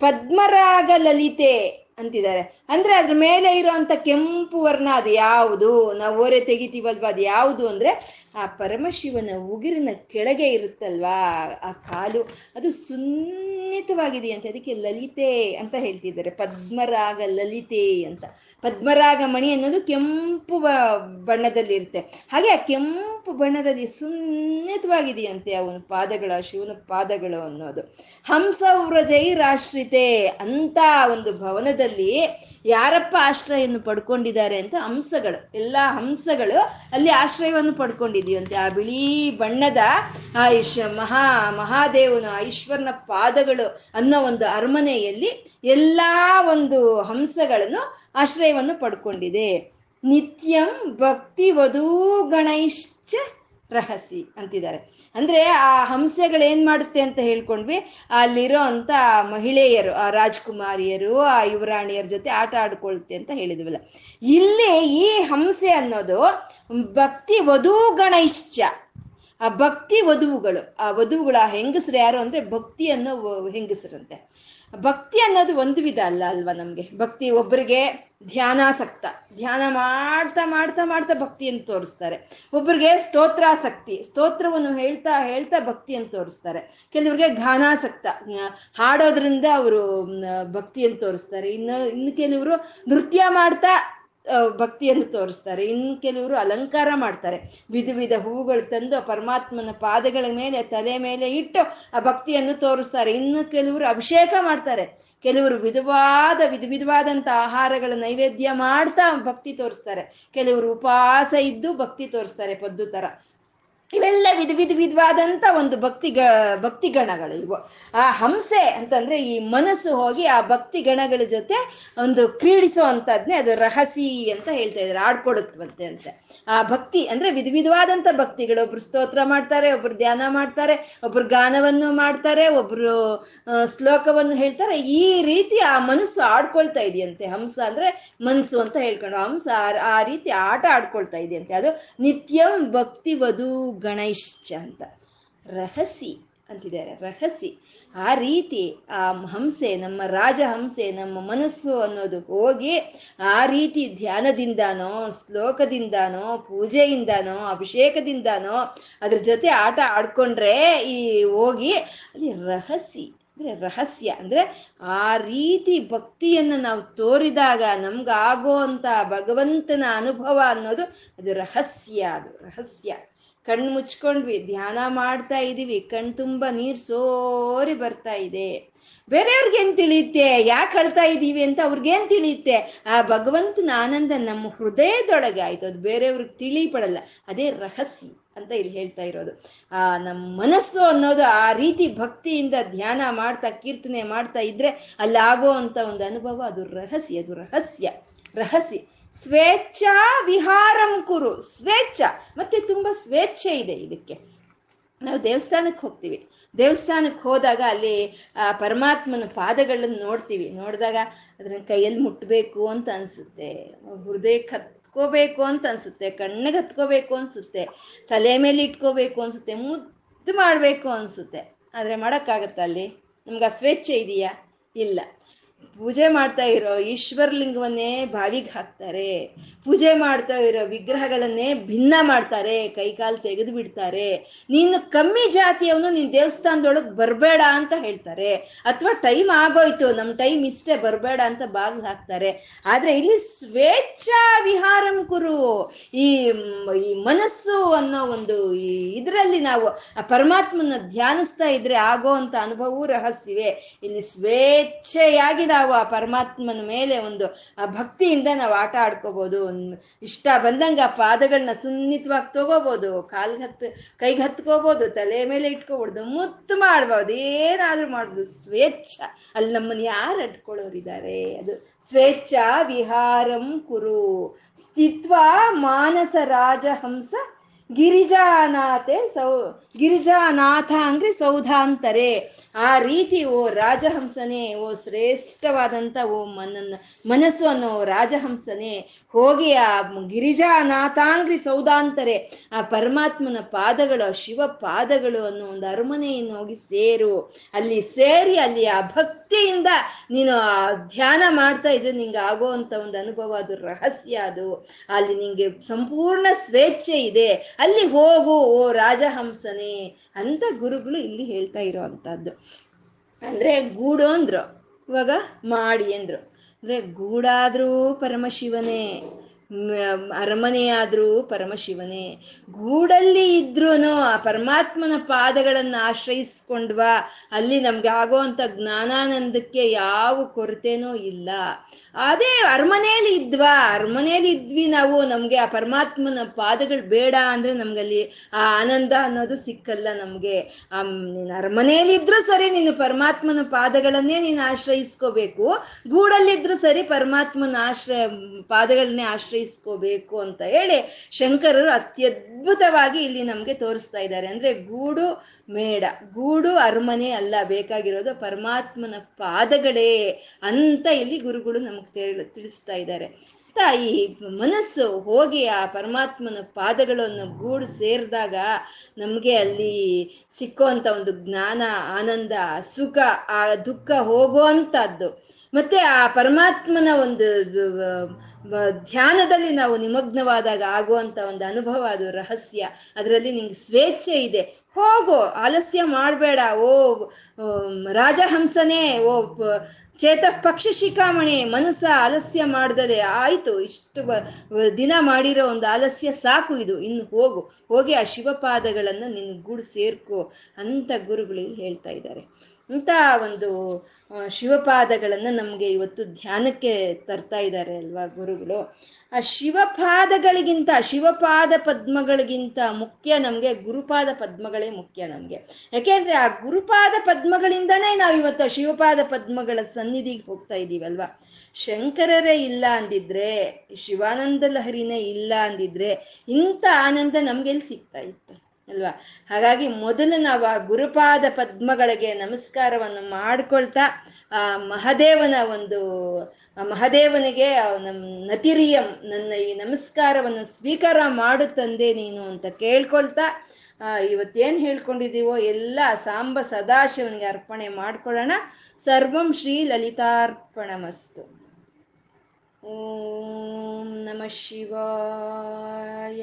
ಪದ್ಮರಾಗ ಲಲಿತೆ ಅಂತಿದ್ದಾರೆ. ಅಂದ್ರೆ ಅದ್ರ ಮೇಲೆ ಇರುವಂತ ಕೆಂಪು ವರ್ಣ ಅದು ಯಾವುದು? ನಾವು ಓರೆ ತೆಗಿತೀವಲ್ವಾ? ಅದು ಯಾವುದು ಅಂದ್ರೆ ಆ ಪರಮಶಿವನ ಉಗಿರಿನ ಕೆಳಗೆ ಇರುತ್ತಲ್ವಾ? ಆ ಕಾಲು, ಅದು ಸುನ್ನಿತವಾಗಿದೆಯಂತೆ. ಅದಕ್ಕೆ ಲಲಿತೆ ಅಂತ ಹೇಳ್ತಿದ್ದಾರೆ. ಪದ್ಮರಾಗ ಲಲಿತೆ ಅಂತ. ಪದ್ಮರಾಗ ಮಣಿ ಅನ್ನೋದು ಕೆಂಪು ಬಣ್ಣದಲ್ಲಿರುತ್ತೆ. ಹಾಗೆ ಆ ಕೆಂಪು ಬಣ್ಣದಲ್ಲಿ ಸುನ್ನಿತವಾಗಿದೆಯಂತೆ ಅವನ ಪಾದಗಳ, ಶಿವನ ಪಾದಗಳು ಅನ್ನೋದು. ಹಂಸವ್ರಜೈ ರಾಶ್ರಿತೆ ಅಂತ ಒಂದು ಭವನದಲ್ಲಿ ಯಾರಪ್ಪ ಆಶ್ರಯವನ್ನು ಪಡ್ಕೊಂಡಿದ್ದಾರೆ ಅಂತ ಹಂಸಗಳು, ಎಲ್ಲ ಹಂಸಗಳು ಅಲ್ಲಿ ಆಶ್ರಯವನ್ನು ಪಡ್ಕೊಂಡಿದೆಯಂತೆ. ಆ ಬಿಳಿ ಬಣ್ಣದ ಆ ಮಹಾ, ಮಹಾದೇವನ, ಈಶ್ವರನ ಪಾದಗಳು ಅನ್ನೋ ಒಂದು ಅರಮನೆಯಲ್ಲಿ ಎಲ್ಲ ಒಂದು ಹಂಸಗಳನ್ನು ಆಶ್ರಯವನ್ನು ಪಡ್ಕೊಂಡಿದೆ. ನಿತ್ಯಂ ಭಕ್ತಿ ವಧೂಗಣೈಶ್ಚ ರಹಸಿ ಅಂತಿದ್ದಾರೆ. ಅಂದ್ರೆ ಆ ಹಂಸಗಳು ಏನ್ ಮಾಡುತ್ತೆ ಅಂತ ಹೇಳ್ಕೊಂಡ್ವಿ. ಅಲ್ಲಿರೋ ಅಂತ ಮಹಿಳೆಯರು, ಆ ರಾಜ್ಕುಮಾರಿಯರು, ಆ ಯುವರಾಣಿಯರ ಜೊತೆ ಆಟ ಆಡ್ಕೊಳ್ತೆ ಅಂತ ಹೇಳಿದ್ವಲ್ಲ. ಇಲ್ಲಿ ಈ ಹಂಸೆ ಅನ್ನೋದು ಭಕ್ತಿ ವಧೂಗಣೈಶ್ಚ ಆ ಭಕ್ತಿ ವಧುವುಗಳು ಆ ವಧುವುಗಳು ಆ ಹೆಂಗಸರು ಯಾರು ಅಂದ್ರೆ ಭಕ್ತಿ ಅನ್ನೋ ಹೆಂಗಸರಂತೆ ಭಕ್ತಿ ಅನ್ನೋದು ಒಂದು ವಿಧ ಅಲ್ಲ ಅಲ್ವಾ ನಮಗೆ? ಭಕ್ತಿ ಒಬ್ಬರಿಗೆ ಧ್ಯಾನಾಸಕ್ತ. ಧ್ಯಾನ ಮಾಡ್ತಾ ಮಾಡ್ತಾ ಮಾಡ್ತಾ ಭಕ್ತಿಯನ್ನು ತೋರಿಸ್ತಾರೆ. ಒಬ್ಬರಿಗೆ ಸ್ತೋತ್ರಾಸಕ್ತಿ, ಸ್ತೋತ್ರವನ್ನು ಹೇಳ್ತಾ ಹೇಳ್ತಾ ಭಕ್ತಿಯನ್ನು ತೋರಿಸ್ತಾರೆ. ಕೆಲವ್ರಿಗೆ ಘಾನಾಸಕ್ತ. ಹಾಡೋದ್ರಿಂದ ಅವರು ಭಕ್ತಿಯನ್ನು ತೋರಿಸ್ತಾರೆ. ಇನ್ನು ಇನ್ನು ಕೆಲವರು ನೃತ್ಯ ಮಾಡ್ತಾ ಭಕ್ತಿಯನ್ನು ತೋರಿಸ್ತಾರೆ. ಇನ್ನು ಕೆಲವರು ಅಲಂಕಾರ ಮಾಡ್ತಾರೆ. ವಿಧ ವಿಧ ಹೂಗಳು ತಂದು ಪರಮಾತ್ಮನ ಪಾದಗಳ ಮೇಲೆ, ತಲೆ ಮೇಲೆ ಇಟ್ಟು ಆ ಭಕ್ತಿಯನ್ನು ತೋರಿಸ್ತಾರೆ. ಇನ್ನು ಕೆಲವರು ಅಭಿಷೇಕ ಮಾಡ್ತಾರೆ. ಕೆಲವರು ವಿಧವಾದ, ವಿಧ ವಿಧವಾದಂಥ ಆಹಾರಗಳ ನೈವೇದ್ಯ ಮಾಡ್ತಾ ಭಕ್ತಿ ತೋರಿಸ್ತಾರೆ. ಕೆಲವರು ಉಪವಾಸ ಇದ್ದು ಭಕ್ತಿ ತೋರಿಸ್ತಾರೆ ಪದ್ದು ಥರ ಇವೆಲ್ಲ ವಿಧ ವಿಧ ವಿಧವಾದಂಥ ಒಂದು ಭಕ್ತಿ ಗ ಭಕ್ತಿ ಗಣಗಳು ಇವು. ಆ ಹಂಸೆ ಅಂತಂದ್ರೆ ಈ ಮನಸ್ಸು ಹೋಗಿ ಆ ಭಕ್ತಿ ಗಣಗಳ ಜೊತೆ ಒಂದು ಕ್ರೀಡಿಸೋ ಅಂಥದ್ನೇ ಅದು ರಹಸಿ ಅಂತ ಹೇಳ್ತಾ ಇದ್ದಾರೆ, ಆಡ್ಕೊಡುತ್ತಂತೆ. ಅಂತ ಆ ಭಕ್ತಿ ಅಂದ್ರೆ ವಿಧ ವಿಧವಾದಂಥ ಭಕ್ತಿಗಳು. ಒಬ್ರು ಸ್ತೋತ್ರ ಮಾಡ್ತಾರೆ, ಒಬ್ರು ಧ್ಯಾನ ಮಾಡ್ತಾರೆ, ಒಬ್ರು ಗಾನವನ್ನು ಮಾಡ್ತಾರೆ, ಒಬ್ರು ಶ್ಲೋಕವನ್ನು ಹೇಳ್ತಾರೆ. ಈ ರೀತಿ ಆ ಮನಸ್ಸು ಆಡ್ಕೊಳ್ತಾ ಇದೆಯಂತೆ. ಹಂಸ ಅಂದ್ರೆ ಮನಸ್ಸು ಅಂತ ಹೇಳ್ಕೊಂಡು ಹಂಸ ಆ ರೀತಿ ಆಟ ಆಡ್ಕೊಳ್ತಾ ಇದೆಯಂತೆ. ಅದು ನಿತ್ಯಂ ಭಕ್ತಿ ವಧು ಗಣೈಶ್ಚ ಅಂತ. ರಹಸಿ ಅಂತಿದ್ದಾರೆ. ರಹಸಿ. ಆ ರೀತಿ ಆ ಹಂಸೆ, ನಮ್ಮ ರಾಜಹಂಸೆ ನಮ್ಮ ಮನಸ್ಸು ಅನ್ನೋದು ಹೋಗಿ ಆ ರೀತಿ ಧ್ಯಾನದಿಂದನೋ, ಶ್ಲೋಕದಿಂದಾನೋ, ಪೂಜೆಯಿಂದನೋ, ಅಭಿಷೇಕದಿಂದಾನೋ, ಅದ್ರ ಜೊತೆ ಆಟ ಆಡ್ಕೊಂಡ್ರೆ ಈ ಹೋಗಿ ಅಲ್ಲಿ ರಹಸಿ. ಅಂದ್ರೆ ರಹಸ್ಯ. ಅಂದ್ರೆ ಆ ರೀತಿ ಭಕ್ತಿಯನ್ನು ನಾವು ತೋರಿದಾಗ ನಮ್ಗಾಗೋ ಅಂತ ಭಗವಂತನ ಅನುಭವ ಅನ್ನೋದು ಅದು ರಹಸ್ಯ ಅದು. ರಹಸ್ಯ. ಕಣ್ಣು ಮುಚ್ಕೊಂಡ್ವಿ, ಧ್ಯಾನ ಮಾಡ್ತಾ ಇದೀವಿ, ಕಣ್ ತುಂಬ ನೀರು ಸೋರಿ ಬರ್ತಾ ಇದೆ. ಬೇರೆಯವ್ರಿಗೆ ಏನ್ ತಿಳಿಯುತ್ತೆ? ಯಾಕೆ ಅಳ್ತಾ ಇದ್ದೀವಿ ಅಂತ ಅವ್ರಿಗೇನು ತಿಳಿಯುತ್ತೆ? ಆ ಭಗವಂತನ ಆನಂದ ನಮ್ಮ ಹೃದಯದೊಳಗೆ ಆಯಿತು ಅದು ಬೇರೆಯವ್ರಿಗೆ ತಿಳಿಪಡಲ್ಲ, ಅದೇ ರಹಸ್ಯ ಅಂತ ಇಲ್ಲಿ ಹೇಳ್ತಾ ಇರೋದು. ಆ ನಮ್ಮ ಮನಸ್ಸು ಅನ್ನೋದು ಆ ರೀತಿ ಭಕ್ತಿಯಿಂದ ಧ್ಯಾನ ಮಾಡ್ತಾ, ಕೀರ್ತನೆ ಮಾಡ್ತಾ ಇದ್ರೆ ಅಲ್ಲಾಗೋ ಅಂತ ಒಂದು ಅನುಭವ, ಅದು ರಹಸ್ಯ ಅದು ರಹಸ್ಯ ರಹಸ್ಯ. ಸ್ವೇಚ್ಛಾ ವಿಹಾರಂ ಕುರು. ಸ್ವೇಚ್ಛ. ಮತ್ತೆ ತುಂಬಾ ಸ್ವೇಚ್ಛೆ ಇದೆ ಇದಕ್ಕೆ. ನಾವು ದೇವಸ್ಥಾನಕ್ಕೆ ಹೋಗ್ತೀವಿ. ದೇವಸ್ಥಾನಕ್ಕೆ ಹೋದಾಗ ಅಲ್ಲಿ, ಆ, ಪರಮಾತ್ಮನ ಪಾದಗಳನ್ನು ನೋಡ್ತೀವಿ. ನೋಡಿದಾಗ ಅದನ್ನ ಕೈಯಲ್ಲಿ ಮುಟ್ಟಬೇಕು ಅಂತ ಅನಿಸುತ್ತೆ. ಹೃದಯಕ್ಕೆ ಹತ್ಕೋಬೇಕು ಅಂತ ಅನ್ಸುತ್ತೆ. ಕಣ್ಣಿಗೆ ಹತ್ಕೋಬೇಕು ಅನಿಸುತ್ತೆ. ತಲೆ ಮೇಲೆ ಇಟ್ಕೋಬೇಕು ಅನಿಸುತ್ತೆ. ಮುದ್ದು ಮಾಡಬೇಕು ಅನಿಸುತ್ತೆ. ಆದರೆ ಮಾಡೋಕ್ಕಾಗತ್ತಾ ಅಲ್ಲಿ? ನಮ್ಗೆ ಆ ಇದೆಯಾ? ಇಲ್ಲ. ಪೂಜೆ ಮಾಡ್ತಾ ಇರೋ ಈಶ್ವರಲಿಂಗವನ್ನೇ ಬಾವಿಗೆ ಹಾಕ್ತಾರೆ. ಪೂಜೆ ಮಾಡ್ತಾ ಇರೋ ವಿಗ್ರಹಗಳನ್ನೇ ಭಿನ್ನ ಮಾಡ್ತಾರೆ, ಕೈಕಾಲು ತೆಗೆದು ಬಿಡ್ತಾರೆ. ನೀನು ಕಮ್ಮಿ ಜಾತಿಯವನು, ನೀನು ದೇವಸ್ಥಾನದೊಳಗೆ ಬರಬೇಡ ಅಂತ ಹೇಳ್ತಾರೆ. ಅಥವಾ ಟೈಮ್ ಆಗೋಯ್ತು ನಮ್ಮ ಟೈಮ್ ಇಷ್ಟೇ ಬರಬೇಡ ಅಂತ ಬಾಗಿಲು ಹಾಕ್ತಾರೆ. ಆದರೆ ಇಲ್ಲಿ ಸ್ವೇಚ್ಛಾ ವಿಹಾರಂ ಕುರು. ಈ ಈ ಮನಸ್ಸು ಅನ್ನೋ ಒಂದು ಈ ಇದರಲ್ಲಿ ನಾವು ಆ ಪರಮಾತ್ಮನ ಧ್ಯಾನಿಸ್ತಾ ಇದ್ರೆ ಆಗೋ ಅಂತ ಅನುಭವವೂ ರಹಸ್ಯವೇ. ಇಲ್ಲಿ ಸ್ವೇಚ್ಛೆಯಾಗಿ ಆ ಪರಮಾತ್ಮನ ಮೇಲೆ ಒಂದು ಭಕ್ತಿಯಿಂದ ನಾವು ಆಟ ಆಡ್ಕೋಬೋದು. ಇಷ್ಟ ಬಂದಂಗೆ ಆ ಪಾದಗಳನ್ನ ಸುನ್ನಿತವಾಗಿ ತಗೋಬೋದು. ಕಾಲ್ಗೆ ಹತ್ತು, ಕೈಗೆ ಹತ್ಕೋಬೋದು, ತಲೆ ಮೇಲೆ ಇಟ್ಕೋಬಾರ್ದು ಮುತ್ತು ಮಾಡ್ಬೋದು ಏನಾದರೂ ಮಾಡ್ಬೋದು ಸ್ವೇಚ್ಛ. ಅಲ್ಲಿ ನಮ್ಮನ್ನು ಯಾರು ಅಡ್ಕೊಳ್ಳೋರಿದ್ದಾರೆ? ಅದು ಸ್ವೇಚ್ಛ ವಿಹಾರಂ ಕುರು. ಸ್ಥಿತ್ವ ಮಾನಸ ರಾಜಹಂಸ ಗಿರಿಜಾನಾಥೆ ಸೌ ಗಿರಿಜಾನಾಥ ಅಂದ್ರೆ ಸೌಧಾಂತರೆ. ಆ ರೀತಿ ಓ ರಾಜಹಂಸನೇ, ಓ ಶ್ರೇಷ್ಠವಾದಂಥ ಓ ಮನನ್ನ ಮನಸ್ಸು ಅನ್ನೋ ರಾಜಹಂಸನೇ. ಹೋಗಿ ಆ ಗಿರಿಜಾನಾಥಾಂಗ್ರಿ ಸೌದಾಂತರೆ ಆ ಪರಮಾತ್ಮನ ಪಾದಗಳು ಶಿವ ಪಾದಗಳು ಅನ್ನೋ ಒಂದು ಅರಮನೆಯನ್ನು ಹೋಗಿ ಸೇರು. ಅಲ್ಲಿ ಸೇರಿ ಅಲ್ಲಿ ಆ ಭಕ್ತಿಯಿಂದ ನೀನು ಆ ಧ್ಯಾನ ಮಾಡ್ತಾ ಇದ್ರೆ ನಿಂಗೆ ಆಗೋ ಅಂತ ಒಂದು ಅನುಭವ, ಅದು ರಹಸ್ಯ ಅದು. ಅಲ್ಲಿ ನಿಂಗೆ ಸಂಪೂರ್ಣ ಸ್ವೇಚ್ಛೆ ಇದೆ. ಅಲ್ಲಿ ಹೋಗು ಓ ರಾಜಹಂಸನೇ. ಅಂತ ಗುರುಗಳು ಇಲ್ಲಿ ಹೇಳ್ತಾ ಇರೋ ಅಂದ್ರೆ ಗೂಡು ಅಂದ್ರು ಇವಾಗ ಮಾಡಿ ಅಂದ್ರು. ಅಂದರೆ ಗೂಡಾದರೂ ಪರಮಶಿವನೇ ಅರಮನೆಯಾದರೂ ಪರಮಶಿವನೇ. ಗೂಡಲ್ಲಿ ಇದ್ರೂ ಆ ಪರಮಾತ್ಮನ ಪಾದಗಳನ್ನು ಆಶ್ರಯಿಸ್ಕೊಂಡ್ವಾ, ಅಲ್ಲಿ ನಮ್ಗೆ ಆಗೋವಂಥ ಜ್ಞಾನಾನಂದಕ್ಕೆ ಯಾವ ಕೊರತೆನೂ ಇಲ್ಲ. ಅದೇ ಅರಮನೆಯಲ್ಲಿ ಇದ್ವಾ, ಅರಮನೆಯಲ್ಲಿ ಇದ್ವಿ ನಾವು, ನಮಗೆ ಆ ಪರಮಾತ್ಮನ ಪಾದಗಳು ಬೇಡ ಅಂದರೆ ನಮಗಲ್ಲಿ ಆ ಆನಂದ ಅನ್ನೋದು ಸಿಕ್ಕಲ್ಲ ನಮಗೆ. ಆ ನೀನು ಅರಮನೆಯಲ್ಲಿ ಇದ್ರೂ ಸರಿ, ನೀನು ಪರಮಾತ್ಮನ ಪಾದಗಳನ್ನೇ ನೀನು ಆಶ್ರಯಿಸ್ಕೋಬೇಕು. ಗೂಡಲ್ಲಿದ್ರೂ ಸರಿ, ಪರಮಾತ್ಮನ ಆಶ್ರಯ, ಪಾದಗಳನ್ನೇ ಆಶ್ರಯಿಸ್ಕೋಬೇಕು ಅಂತ ಹೇಳಿ ಶಂಕರರು ಅತ್ಯದ್ಭುತವಾಗಿ ಇಲ್ಲಿ ನಮಗೆ ತೋರಿಸ್ತಾ ಇದ್ದಾರೆ. ಅಂದರೆ ಗೂಡು ಮೇಡ, ಗೂಡು ಅರಮನೆ ಅಲ್ಲ, ಬೇಕಾಗಿರೋದು ಪರಮಾತ್ಮನ ಪಾದಗಳೇ ಅಂತ ಇಲ್ಲಿ ಗುರುಗಳು ನಮಗೆ ತಿಳಿ, ತಿಳಿಸ್ತಾ ಇದ್ದಾರೆ. ತಾಯಿ ಮನಸ್ಸು ಹೋಗಿ ಆ ಪರಮಾತ್ಮನ ಪಾದಗಳನ್ನು ಗೂಡು ಸೇರಿದಾಗ ನಮಗೆ ಅಲ್ಲಿ ಸಿಕ್ಕುವಂಥ ಒಂದು ಜ್ಞಾನ, ಆನಂದ, ಸುಖ, ಆ ದುಃಖ ಹೋಗುವಂಥದ್ದು. ಮತ್ತೆ ಆ ಪರಮಾತ್ಮನ ಒಂದು ಧ್ಯಾನದಲ್ಲಿ ನಾವು ನಿಮಗ್ನವಾದಾಗ ಆಗುವಂತ ಒಂದು ಅನುಭವ ಅದು ರಹಸ್ಯ. ಅದರಲ್ಲಿ ನಿಂಗೆ ಸ್ವೇಚ್ಛೆ ಇದೆ. ಹೋಗು, ಆಲಸ್ಯ ಮಾಡಬೇಡ. ಓ ರಾಜಹಂಸನೇ, ಓ ಚೇತ ಪಕ್ಷ ಶಿಖಾಮಣಿ ಮನಸ್ಸ ಆಲಸ್ಯ ಮಾಡಿದರೆ ಆಯಿತು. ಇಷ್ಟು ದಿನ ಮಾಡಿರೋ ಒಂದು ಆಲಸ್ಯ ಸಾಕು ಇದು. ಇನ್ನು ಹೋಗು. ಹೋಗಿ ಆ ಶಿವಪಾದಗಳನ್ನು ನಿನ್ನ ಗೂಡು ಸೇರ್ಕೋ ಅಂತ ಗುರುಗಳು ಹೇಳ್ತಾ ಇದ್ದಾರೆ. ಇಂಥ ಒಂದು ಶಿವಪಾದಗಳನ್ನು ನಮಗೆ ಇವತ್ತು ಧ್ಯಾನಕ್ಕೆ ತರ್ತಾ ಇದ್ದಾರೆ ಅಲ್ವಾ ಗುರುಗಳು? ಆ ಶಿವಪಾದಗಳಿಗಿಂತ, ಶಿವಪಾದ ಪದ್ಮಗಳಿಗಿಂತ ಮುಖ್ಯ ನಮಗೆ ಗುರುಪಾದ ಪದ್ಮಗಳೇ ಮುಖ್ಯ ನಮಗೆ. ಯಾಕೆಂದರೆ ಆ ಗುರುಪಾದ ಪದ್ಮಗಳಿಂದನೇ ನಾವು ಇವತ್ತು ಶಿವಪಾದ ಪದ್ಮಗಳ ಸನ್ನಿಧಿಗೆ ಹೋಗ್ತಾ ಇದ್ದೀವಲ್ವಾ ಶಂಕರರೇ ಇಲ್ಲ ಅಂದಿದ್ರೆ, ಶಿವಾನಂದ ಲಹರಿನೇ ಇಲ್ಲ ಅಂದಿದ್ರೆ ಇಂಥ ಆನಂದ ನಮ್ಗೆಲ್ಲಿ ಸಿಗ್ತಾ ಇತ್ತು? ಅಲ್ವಾ? ಹಾಗಾಗಿ ಮೊದಲು ನಾವು ಆ ಗುರುಪಾದ ಪದ್ಮಗಳಿಗೆ ನಮಸ್ಕಾರವನ್ನು ಮಾಡಿಕೊಳ್ತಾ, ಆ ಮಹದೇವನ ಒಂದು ಮಹದೇವನಿಗೆ, ಆ ನಮ್ ನತಿರಿಯಂ ನನ್ನ ಈ ನಮಸ್ಕಾರವನ್ನು ಸ್ವೀಕಾರ ಮಾಡು ತಂದೆ ನೀನು ಅಂತ ಕೇಳ್ಕೊಳ್ತಾ ಇವತ್ತೇನು ಹೇಳ್ಕೊಂಡಿದ್ದೀವೋ ಎಲ್ಲ ಸಾಂಬ ಸದಾಶಿವನಿಗೆ ಅರ್ಪಣೆ ಮಾಡ್ಕೊಳ್ಳೋಣ. ಸರ್ವಂ ಶ್ರೀ ಲಲಿತಾರ್ಪಣಮಸ್ತು. ಓಂ ನಮಃ ಶಿವಾಯ.